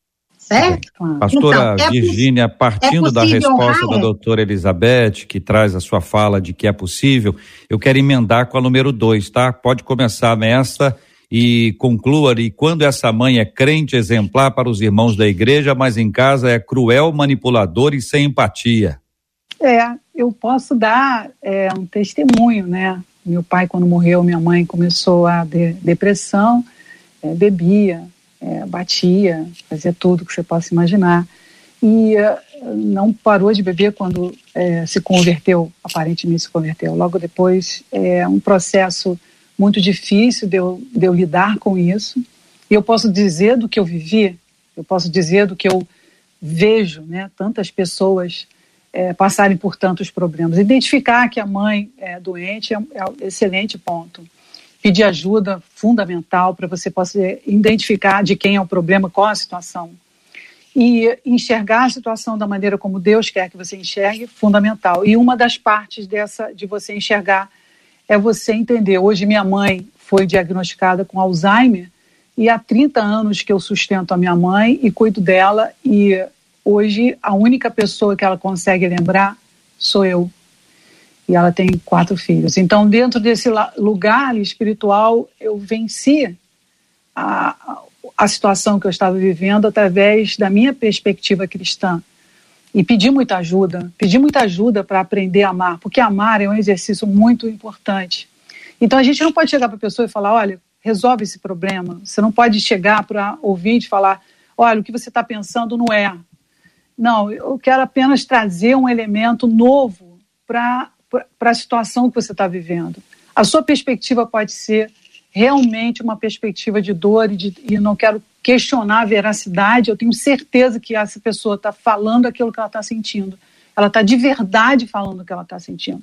Certo? Pastora então, é Virgínia, partindo é da resposta honrar, da doutora Elizabeth, que traz a sua fala de que é possível, eu quero emendar com a número dois, tá? Pode começar nessa e conclua e quando essa mãe é crente exemplar para os irmãos da igreja, mas em casa é cruel, manipulador e sem empatia. É, eu posso dar é, um testemunho, né? Meu pai, quando morreu, minha mãe começou a de, depressão, é, bebia, é, batia, fazia tudo que você possa imaginar. E é, não parou de beber quando é, se converteu, aparentemente se converteu. Logo depois, é um processo muito difícil de eu, de eu lidar com isso. E eu posso dizer do que eu vivi, eu posso dizer do que eu vejo, né? Tantas pessoas é, passarem por tantos problemas. Identificar que a mãe é doente é, é um excelente ponto. Pedir ajuda fundamental para você possa identificar de quem é o problema, qual a situação. E enxergar a situação da maneira como Deus quer que você enxergue, fundamental. E uma das partes dessa de você enxergar é você entender. Hoje minha mãe foi diagnosticada com Alzheimer e há 30 anos que eu sustento a minha mãe e cuido dela e hoje a única pessoa que ela consegue lembrar sou eu. E ela tem quatro filhos. Então, dentro desse lugar espiritual, eu venci a, a situação que eu estava vivendo através da minha perspectiva cristã e pedir muita ajuda, pedir muita ajuda para aprender a amar, porque amar é um exercício muito importante. Então a gente não pode chegar para a pessoa e falar, olha, resolve esse problema. Você não pode chegar para ouvinte e falar, olha, o que você está pensando não é. Não, eu quero apenas trazer um elemento novo para a situação que você está vivendo. A sua perspectiva pode ser realmente uma perspectiva de dor e, de, e não quero questionar a veracidade, eu tenho certeza que essa pessoa está falando aquilo que ela está sentindo. Ela está de verdade falando o que ela está sentindo.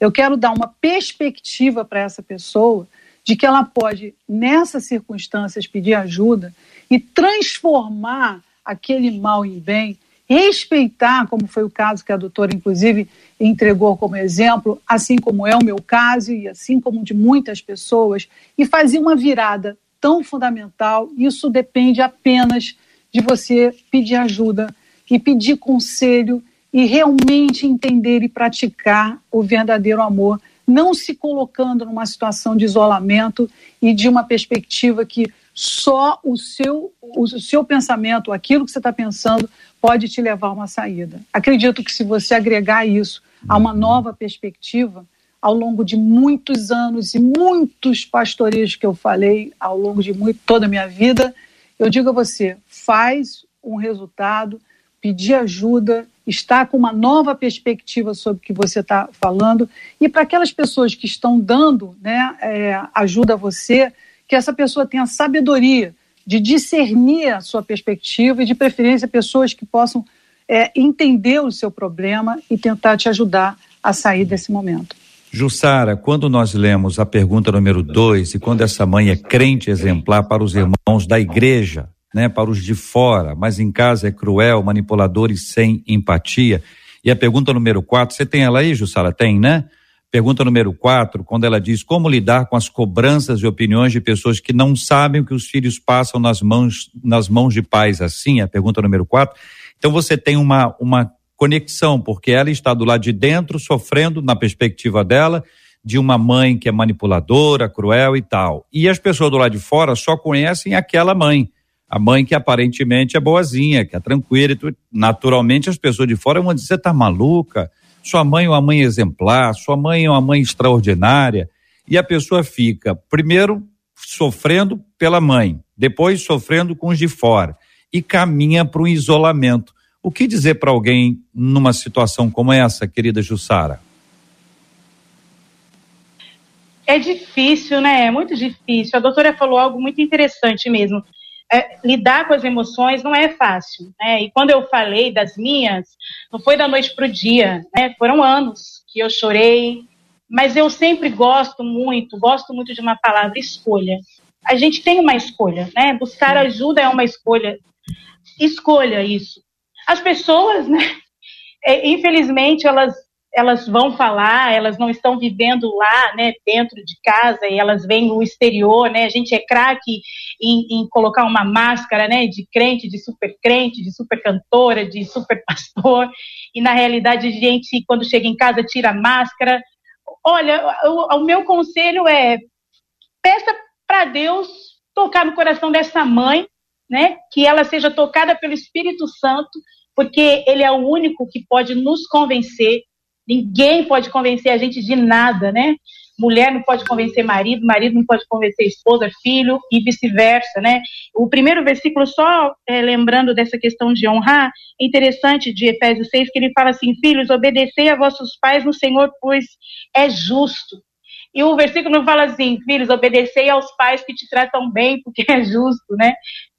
Eu quero dar uma perspectiva para essa pessoa de que ela pode, nessas circunstâncias, pedir ajuda e transformar aquele mal em bem, respeitar, como foi o caso que a doutora, inclusive, entregou como exemplo, assim como é o meu caso e assim como de muitas pessoas, e fazer uma virada tão fundamental. Isso depende apenas de você pedir ajuda e pedir conselho e realmente entender e praticar o verdadeiro amor, não se colocando numa situação de isolamento e de uma perspectiva que só o seu, o seu pensamento, aquilo que você está pensando, pode te levar a uma saída. Acredito que se você agregar isso a uma nova perspectiva, ao longo de muitos anos e muitos pastoreios que eu falei ao longo de muito, toda a minha vida, eu digo a você, faz um resultado, pedir ajuda, estar com uma nova perspectiva sobre o que você está falando e para aquelas pessoas que estão dando né, é, ajuda a você, que essa pessoa tenha sabedoria de discernir a sua perspectiva e, de preferência, pessoas que possam é, entender o seu problema e tentar te ajudar a sair desse momento. Jussara, quando nós lemos a pergunta número dois e quando essa mãe é crente exemplar para os irmãos da igreja, né, para os de fora, mas em casa é cruel, manipulador e sem empatia. E a pergunta número quatro, você tem ela aí, Jussara? Tem, né? Pergunta número quatro, quando ela diz como lidar com as cobranças e opiniões de pessoas que não sabem o que os filhos passam nas mãos, nas mãos de pais, assim, a pergunta número quatro. Então você tem uma, uma conexão, porque ela está do lado de dentro, sofrendo, na perspectiva dela, de uma mãe que é manipuladora, cruel e tal. E as pessoas do lado de fora só conhecem aquela mãe. A mãe que aparentemente é boazinha, que é tranquila e. Naturalmente as pessoas de fora vão dizer, você tá maluca? Sua mãe é uma mãe exemplar, sua mãe é uma mãe extraordinária, e a pessoa fica, primeiro, sofrendo pela mãe, depois sofrendo com os de fora, e caminha para um isolamento. O que dizer para alguém numa situação como essa, querida Jussara? É difícil, né? É muito difícil. A doutora falou algo muito interessante mesmo é, lidar com as emoções não é fácil. Né? E quando eu falei das minhas, não foi da noite para o dia, né? foram anos que eu chorei, mas eu sempre gosto muito, gosto muito de uma palavra escolha. A gente tem uma escolha, né? Buscar ajuda é uma escolha. Escolha isso. as pessoas, né, é, infelizmente, elas elas vão falar, elas não estão vivendo lá, né, dentro de casa, e elas vêm no exterior, né, a gente é craque em, em, colocar uma máscara, né, de crente, de super crente, de super cantora, de super pastor, e na realidade a gente, quando chega em casa, tira a máscara. Olha, o, o meu conselho é, peça para Deus tocar no coração dessa mãe, né, que ela seja tocada pelo Espírito Santo, porque ele é o único que pode nos convencer Ninguém pode convencer a gente de nada, né? Mulher não pode convencer marido, marido não pode convencer esposa, filho e vice-versa, né? O primeiro versículo, só é, lembrando dessa questão de honrar, é interessante de Efésios 6, que ele fala assim: Filhos, obedecei a vossos pais no Senhor, pois é justo. E o versículo fala assim: Filhos, obedecei aos pais que te tratam bem, porque é justo, né?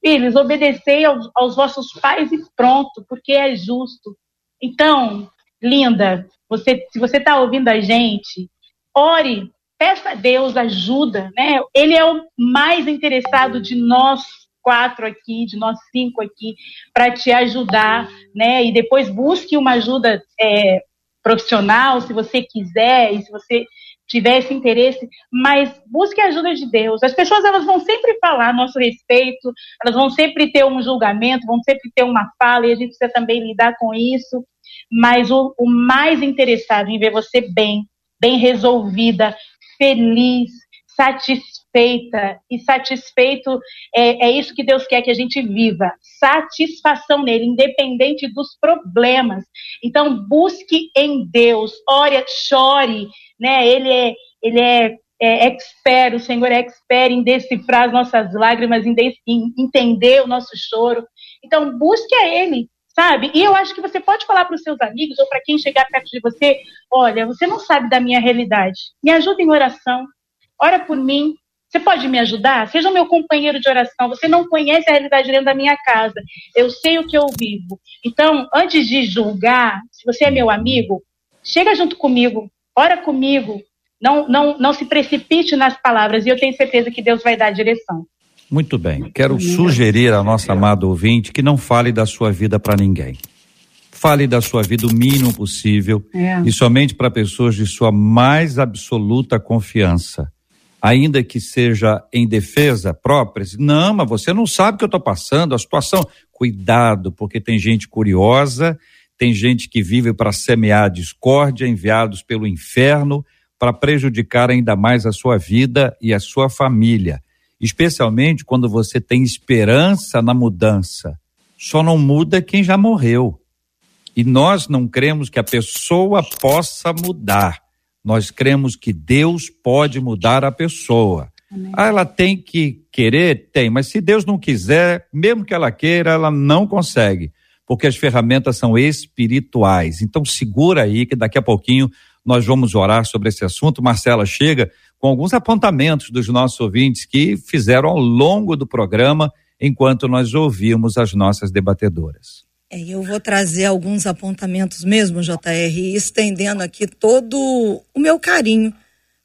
Filhos, obedecei aos, aos vossos pais e pronto, porque é justo. Então, linda, você, se você está ouvindo a gente, ore, peça a Deus ajuda, né? Ele é o mais interessado de nós quatro aqui, de nós cinco aqui, para te ajudar, né? E depois busque uma ajuda é, profissional, se você quiser, e se você tiver esse interesse, mas busque a ajuda de Deus. As pessoas elas vão sempre falar a nosso respeito, elas vão sempre ter um julgamento, vão sempre ter uma fala, e a gente precisa também lidar com isso mas o, o mais interessado em ver você bem, bem resolvida, feliz, satisfeita. E satisfeito é, é isso que Deus quer que a gente viva. Satisfação nele, independente dos problemas. Então, busque em Deus, ore, chore, né? Ele é, ele é é expert, o Senhor é expert em decifrar as nossas lágrimas, em, de, em entender o nosso choro. Então, busque a Ele, sabe? E eu acho que você pode falar para os seus amigos ou para quem chegar perto de você: olha, você não sabe da minha realidade. Me ajuda em oração. Ora por mim. Você pode me ajudar? Seja meu companheiro de oração. Você não conhece a realidade dentro da minha casa. Eu sei o que eu vivo. Então, antes de julgar, se você é meu amigo, chega junto comigo, ora comigo. Não, não, não se precipite nas palavras e eu tenho certeza que Deus vai dar a direção. Muito bem. Quero sugerir a nossa amada ouvinte que não fale da sua vida para ninguém. Fale da sua vida o mínimo possível é. e somente para pessoas de sua mais absoluta confiança. Ainda que seja em defesa própria, não, mas você não sabe o que eu estou passando, a situação. Cuidado, porque tem gente curiosa, tem gente que vive para semear discórdia, enviados pelo inferno para prejudicar ainda mais a sua vida e a sua família especialmente quando você tem esperança na mudança. Só não muda quem já morreu. E nós não cremos que a pessoa possa mudar. Nós cremos que Deus pode mudar a pessoa. Amém. Ah, ela tem que querer? Tem, mas se Deus não quiser, mesmo que ela queira, ela não consegue, porque as ferramentas são espirituais. Então segura aí que daqui a pouquinho nós vamos orar sobre esse assunto. Marcela chega com alguns apontamentos dos nossos ouvintes que fizeram ao longo do programa enquanto nós ouvimos as nossas debatedoras. É, eu vou trazer alguns apontamentos mesmo, JR, estendendo aqui todo o meu carinho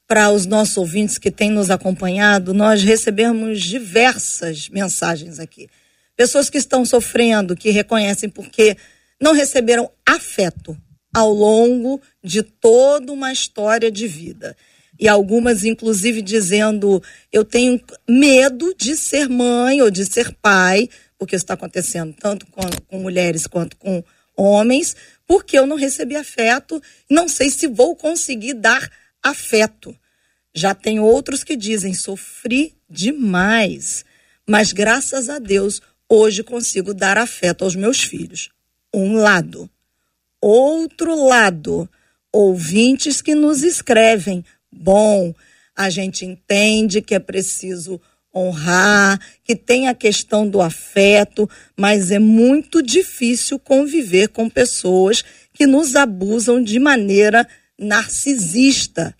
para os nossos ouvintes que têm nos acompanhado. Nós recebemos diversas mensagens aqui. Pessoas que estão sofrendo, que reconhecem porque não receberam afeto ao longo de toda uma história de vida e algumas inclusive dizendo eu tenho medo de ser mãe ou de ser pai, porque isso está acontecendo tanto com, com mulheres quanto com homens, porque eu não recebi afeto, não sei se vou conseguir dar afeto. Já tem outros que dizem sofri demais, mas graças a Deus hoje consigo dar afeto aos meus filhos. Um lado. Outro lado, ouvintes que nos escrevem bom, a gente entende que é preciso honrar, que tem a questão do afeto, mas é muito difícil conviver com pessoas que nos abusam de maneira narcisista.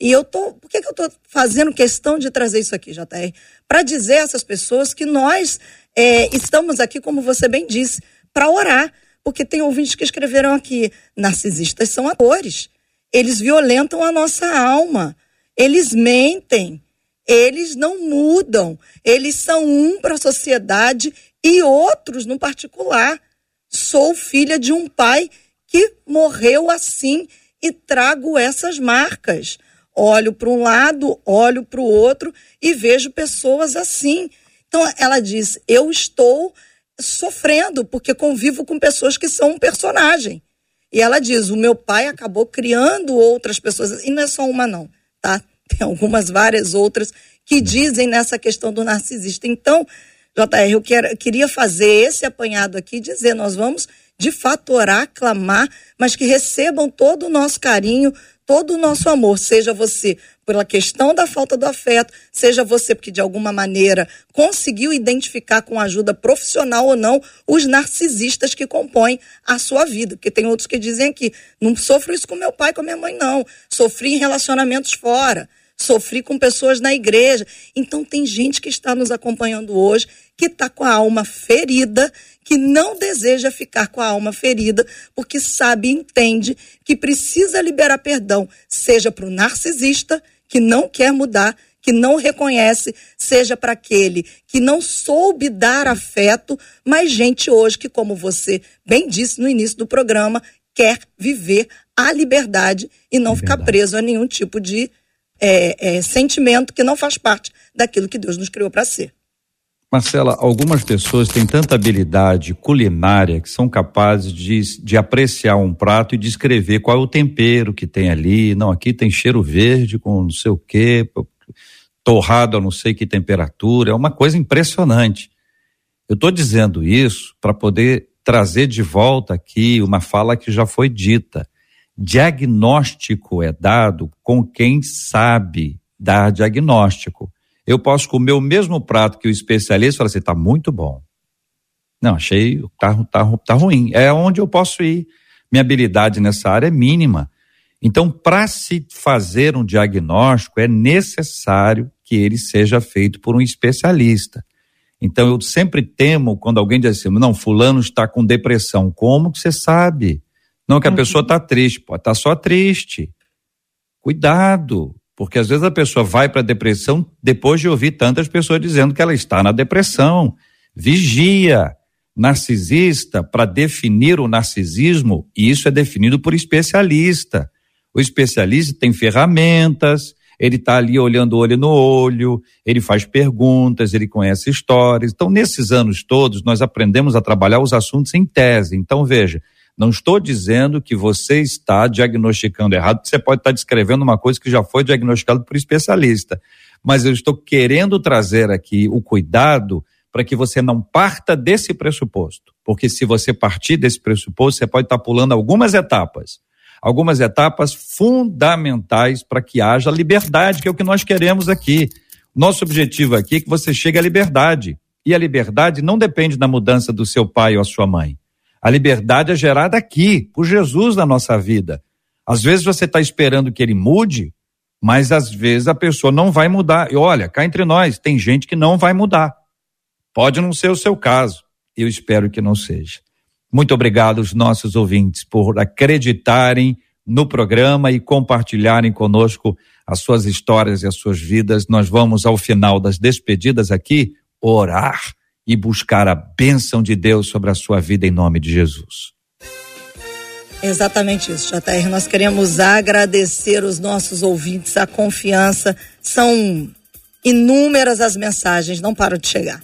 E eu tô, por que, que eu estou fazendo questão de trazer isso aqui, JR? Para dizer a essas pessoas que nós é, estamos aqui, como você bem disse, para orar. Porque tem ouvintes que escreveram aqui: narcisistas são atores. Eles violentam a nossa alma. Eles mentem. Eles não mudam. Eles são um para a sociedade e outros no particular. sou filha de um pai que morreu assim e trago essas marcas. Olho para um lado, olho para o outro e vejo pessoas assim. Então ela diz: Eu estou sofrendo porque convivo com pessoas que são um personagem. E ela diz: O meu pai acabou criando outras pessoas. E não é só uma, não, tá? Tem algumas, várias outras que dizem nessa questão do narcisista. Então, JR, eu queria fazer esse apanhado aqui, dizer: nós vamos de fato orar, clamar, mas que recebam todo o nosso carinho, todo o nosso amor, seja você pela questão da falta do afeto, seja você porque de alguma maneira conseguiu identificar com ajuda profissional ou não os narcisistas que compõem a sua vida, porque tem outros que dizem aqui, não sofro isso com meu pai, com minha mãe não, sofri em relacionamentos fora sofri com pessoas na igreja. Então tem gente que está nos acompanhando hoje que está com a alma ferida, que não deseja ficar com a alma ferida, porque sabe e entende que precisa liberar perdão, seja para o narcisista que não quer mudar, que não reconhece, seja para aquele que não soube dar afeto, mas gente hoje que, como você bem disse no início do programa, quer viver a liberdade e não é ficar preso a nenhum tipo de é, é, sentimento que não faz parte daquilo que Deus nos criou para ser. Marcela, algumas pessoas têm tanta habilidade culinária que são capazes de, de apreciar um prato e descrever qual é o tempero que tem ali. Não, aqui tem cheiro verde com não sei o quê, torrado a não sei que temperatura. É uma coisa impressionante. Eu estou dizendo isso para poder trazer de volta aqui uma fala que já foi dita. Diagnóstico é dado com quem sabe dar diagnóstico. Eu posso comer o mesmo prato que o especialista e falar assim, tá muito bom. Não, achei, tá, tá, tá ruim. É onde eu posso ir. Minha habilidade nessa área é mínima. Então, para se fazer um diagnóstico, é necessário que ele seja feito por um especialista. Então, eu sempre temo quando alguém diz assim, não, fulano está com depressão. Como que você sabe? Não que a uhum. pessoa está triste, pode estar tá só triste. Cuidado, porque às vezes a pessoa vai para a depressão depois de ouvir tantas pessoas dizendo que ela está na depressão. Vigia. Narcisista, para definir o narcisismo, isso é definido por especialista. O especialista tem ferramentas, ele está ali olhando olho no olho, ele faz perguntas, ele conhece histórias. Então, nesses anos todos, nós aprendemos a trabalhar os assuntos em tese. Então, veja, não estou dizendo que você está diagnosticando errado, você pode estar descrevendo uma coisa que já foi diagnosticada por especialista. Mas eu estou querendo trazer aqui o cuidado para que você não parta desse pressuposto. Porque se você partir desse pressuposto, você pode estar pulando algumas etapas. Algumas etapas fundamentais para que haja liberdade, que é o que nós queremos aqui. Nosso objetivo aqui é que você chegue à liberdade. E a liberdade não depende da mudança do seu pai ou a sua mãe. A liberdade é gerada aqui, por Jesus na nossa vida. Às vezes você está esperando que ele mude, mas às vezes a pessoa não vai mudar. E olha, cá entre nós, tem gente que não vai mudar. Pode não ser o seu caso. Eu espero que não seja. Muito obrigado aos nossos ouvintes por acreditarem no programa e compartilharem conosco as suas histórias e as suas vidas. Nós vamos, ao final das despedidas aqui, orar e buscar a bênção de Deus sobre a sua vida em nome de Jesus. Exatamente isso, JR. Nós queremos agradecer os nossos ouvintes, a confiança. São inúmeras as mensagens, não param de chegar.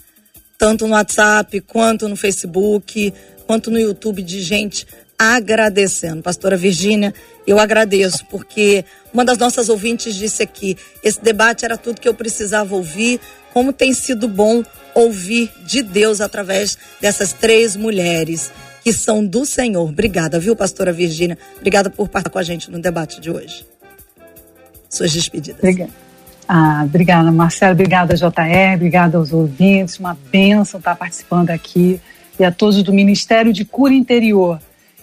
Tanto no WhatsApp, quanto no Facebook, quanto no YouTube, de gente agradecendo. Pastora Virgínia, eu agradeço, porque uma das nossas ouvintes disse aqui: esse debate era tudo que eu precisava ouvir, como tem sido bom ouvir de Deus através dessas três mulheres que são do Senhor. Obrigada, viu, pastora Virgínia? Obrigada por participar com a gente no debate de hoje. Suas despedidas. Obrigada. Ah, obrigada, Marcelo. Obrigada, JR. Obrigada aos ouvintes. Uma bênção estar participando aqui. E a todos do Ministério de Cura Interior.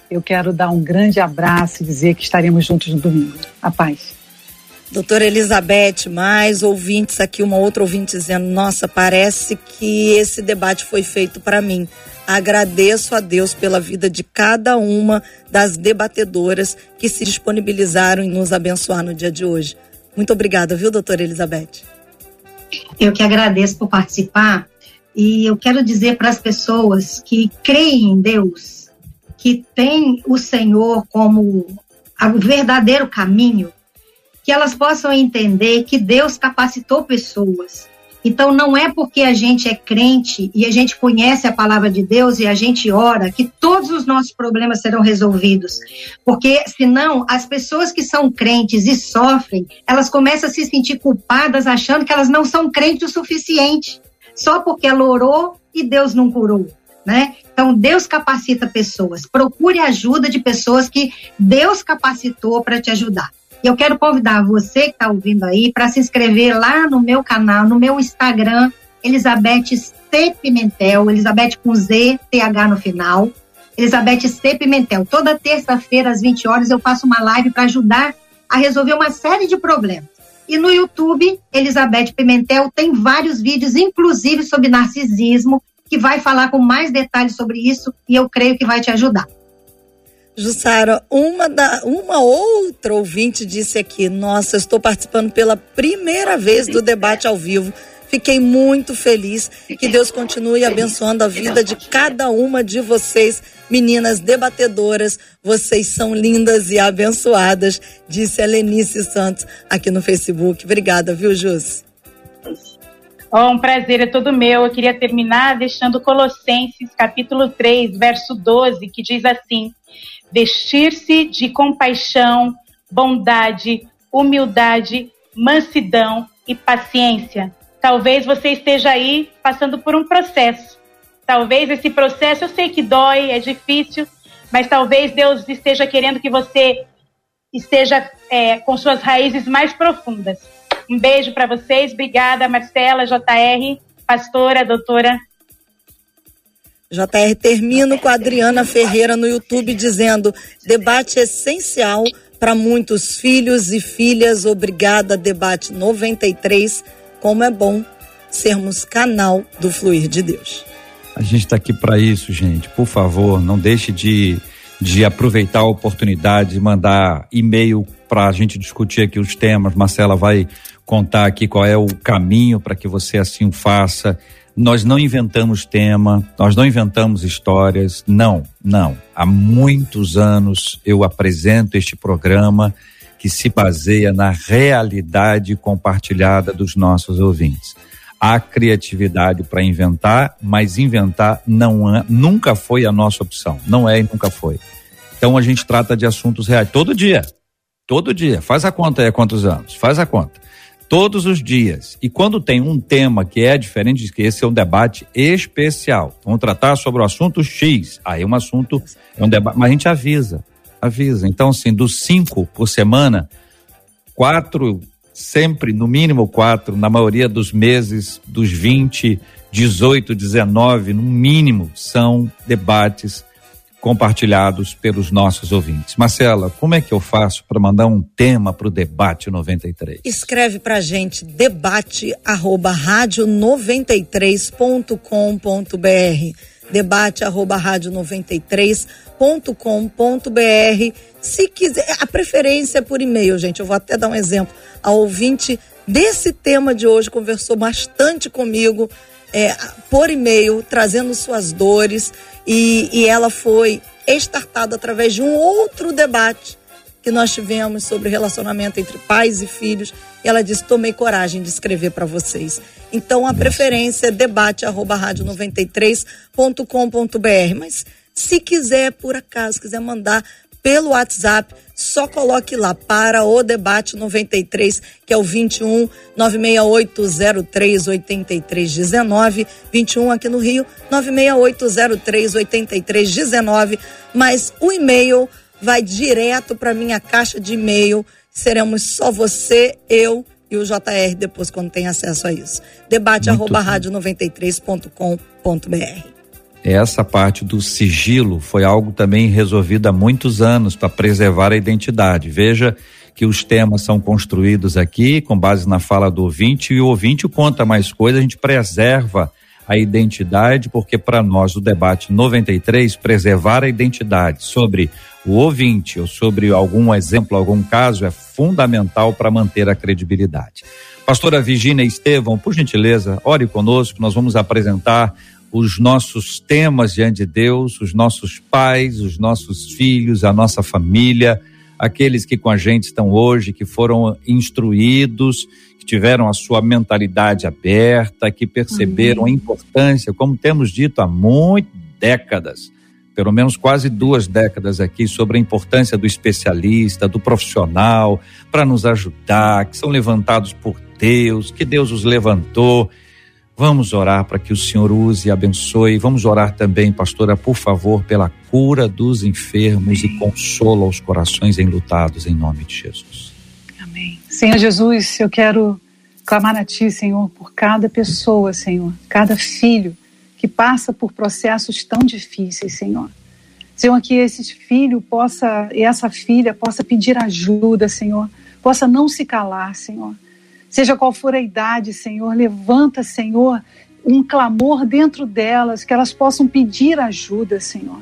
Eu quero dar um grande abraço e dizer que estaremos juntos no domingo. A paz. Doutora Elizabeth, mais ouvintes aqui, uma outra ouvinte dizendo: Nossa, parece que esse debate foi feito para mim. Agradeço a Deus pela vida de cada uma das debatedoras que se disponibilizaram em nos abençoar no dia de hoje. Muito obrigada, viu, doutora Elizabeth? Eu que agradeço por participar e eu quero dizer para as pessoas que creem em Deus que têm o Senhor como o verdadeiro caminho, que elas possam entender que Deus capacitou pessoas. Então, não é porque a gente é crente e a gente conhece a palavra de Deus e a gente ora que todos os nossos problemas serão resolvidos. Porque, senão, as pessoas que são crentes e sofrem, elas começam a se sentir culpadas, achando que elas não são crentes o suficiente, só porque ela orou e Deus não curou. Né? Então, Deus capacita pessoas. Procure ajuda de pessoas que Deus capacitou para te ajudar. E eu quero convidar você que está ouvindo aí para se inscrever lá no meu canal, no meu Instagram, Elizabeth C. Pimentel, Elizabeth com Z, TH no final. Elizabeth C. Pimentel. Toda terça-feira, às 20 horas, eu faço uma live para ajudar a resolver uma série de problemas. E no YouTube, Elizabeth Pimentel tem vários vídeos, inclusive sobre narcisismo, que vai falar com mais detalhes sobre isso e eu creio que vai te ajudar. Jussara, uma, da, uma outra ouvinte disse aqui: Nossa, estou participando pela primeira vez do debate ao vivo. Fiquei muito feliz. Que Deus continue abençoando a vida de cada uma de vocês, meninas debatedoras. Vocês são lindas e abençoadas, disse a Lenice Santos aqui no Facebook. Obrigada, viu, Jus? Oh, um prazer, é todo meu. Eu queria terminar deixando Colossenses, capítulo 3, verso 12, que diz assim: vestir-se de compaixão, bondade, humildade, mansidão e paciência. Talvez você esteja aí passando por um processo. Talvez esse processo, eu sei que dói, é difícil, mas talvez Deus esteja querendo que você esteja é, com suas raízes mais profundas. Um beijo para vocês. Obrigada, Marcela, JR, pastora, doutora JR, termino com a Adriana Ferreira no YouTube dizendo: debate essencial para muitos filhos e filhas. Obrigada, debate 93. Como é bom sermos canal do fluir de Deus. A gente está aqui para isso, gente. Por favor, não deixe de, de aproveitar a oportunidade de mandar e-mail para a gente discutir aqui os temas. Marcela vai contar aqui qual é o caminho para que você assim o faça. Nós não inventamos tema, nós não inventamos histórias, não, não. Há muitos anos eu apresento este programa que se baseia na realidade compartilhada dos nossos ouvintes. Há criatividade para inventar, mas inventar não é, nunca foi a nossa opção, não é e nunca foi. Então a gente trata de assuntos reais todo dia, todo dia. Faz a conta aí há quantos anos? Faz a conta todos os dias. E quando tem um tema que é diferente, que esse é um debate especial. Vamos tratar sobre o assunto X. Aí é um assunto, é um debate, mas a gente avisa, avisa. Então, assim, dos cinco por semana, quatro, sempre, no mínimo quatro, na maioria dos meses, dos 20, 18, 19, no mínimo, são debates compartilhados pelos nossos ouvintes. Marcela, como é que eu faço para mandar um tema para o debate 93? Escreve para gente debate arroba rádio 93.com.br debate arroba rádio 93.com.br se quiser, a preferência é por e-mail, gente, eu vou até dar um exemplo, a ouvinte desse tema de hoje conversou bastante comigo é, por e-mail, trazendo suas dores, e, e ela foi estartada através de um outro debate que nós tivemos sobre relacionamento entre pais e filhos. E ela disse: tomei coragem de escrever para vocês. Então a preferência é debate@rádio93.com.br. Mas se quiser, por acaso, quiser mandar pelo WhatsApp, só coloque lá para o debate 93, que é o 21 96803 8319, 21 aqui no Rio, 96803 8319, mas o e-mail vai direto para minha caixa de e-mail. Seremos só você, eu e o JR depois quando tem acesso a isso. Debate Muito arroba rádio93.com.br essa parte do sigilo foi algo também resolvido há muitos anos para preservar a identidade. Veja que os temas são construídos aqui com base na fala do ouvinte e o ouvinte conta mais coisas, a gente preserva a identidade, porque para nós o debate 93 preservar a identidade sobre o ouvinte ou sobre algum exemplo, algum caso é fundamental para manter a credibilidade. Pastora Virginia Estevão, por gentileza, ore conosco, nós vamos apresentar os nossos temas diante de Deus, os nossos pais, os nossos filhos, a nossa família, aqueles que com a gente estão hoje, que foram instruídos, que tiveram a sua mentalidade aberta, que perceberam Amém. a importância, como temos dito há muitas décadas, pelo menos quase duas décadas aqui, sobre a importância do especialista, do profissional, para nos ajudar, que são levantados por Deus, que Deus os levantou. Vamos orar para que o Senhor use e abençoe. Vamos orar também, pastora, por favor, pela cura dos enfermos e consola os corações enlutados, em nome de Jesus. Amém. Senhor Jesus, eu quero clamar a Ti, Senhor, por cada pessoa, Senhor, cada filho que passa por processos tão difíceis, Senhor. Senhor, que esse filho possa, e essa filha possa pedir ajuda, Senhor, possa não se calar, Senhor. Seja qual for a idade, Senhor, levanta, Senhor, um clamor dentro delas, que elas possam pedir ajuda, Senhor.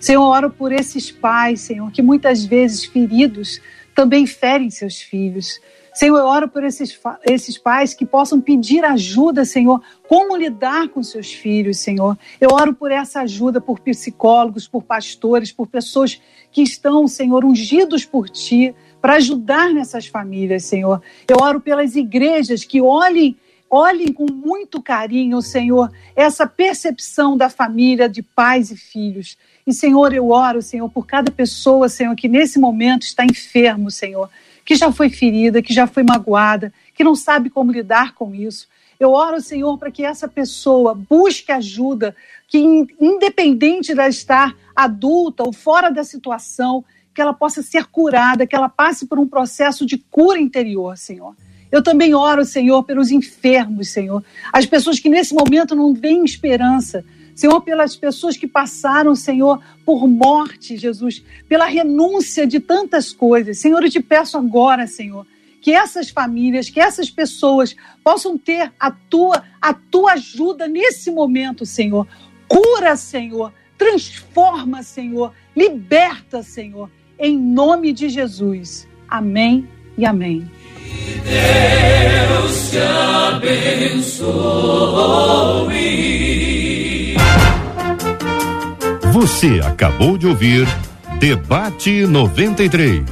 Senhor, oro por esses pais, Senhor, que muitas vezes feridos também ferem seus filhos. Senhor, eu oro por esses, esses pais que possam pedir ajuda, Senhor, como lidar com seus filhos, Senhor. Eu oro por essa ajuda, por psicólogos, por pastores, por pessoas que estão, Senhor, ungidos por Ti para ajudar nessas famílias, Senhor. Eu oro pelas igrejas que olhem olhem com muito carinho, Senhor, essa percepção da família de pais e filhos. E, Senhor, eu oro, Senhor, por cada pessoa, Senhor, que nesse momento está enfermo, Senhor que já foi ferida, que já foi magoada, que não sabe como lidar com isso. Eu oro, Senhor, para que essa pessoa busque ajuda, que independente de estar adulta ou fora da situação, que ela possa ser curada, que ela passe por um processo de cura interior, Senhor. Eu também oro, Senhor, pelos enfermos, Senhor. As pessoas que nesse momento não veem esperança, Senhor, pelas pessoas que passaram, Senhor, por morte, Jesus, pela renúncia de tantas coisas. Senhor, eu te peço agora, Senhor, que essas famílias, que essas pessoas possam ter a tua, a tua ajuda nesse momento, Senhor. Cura, Senhor, transforma, Senhor, liberta, Senhor, em nome de Jesus. Amém e amém. Deus te abençoe. Você acabou de ouvir Debate 93.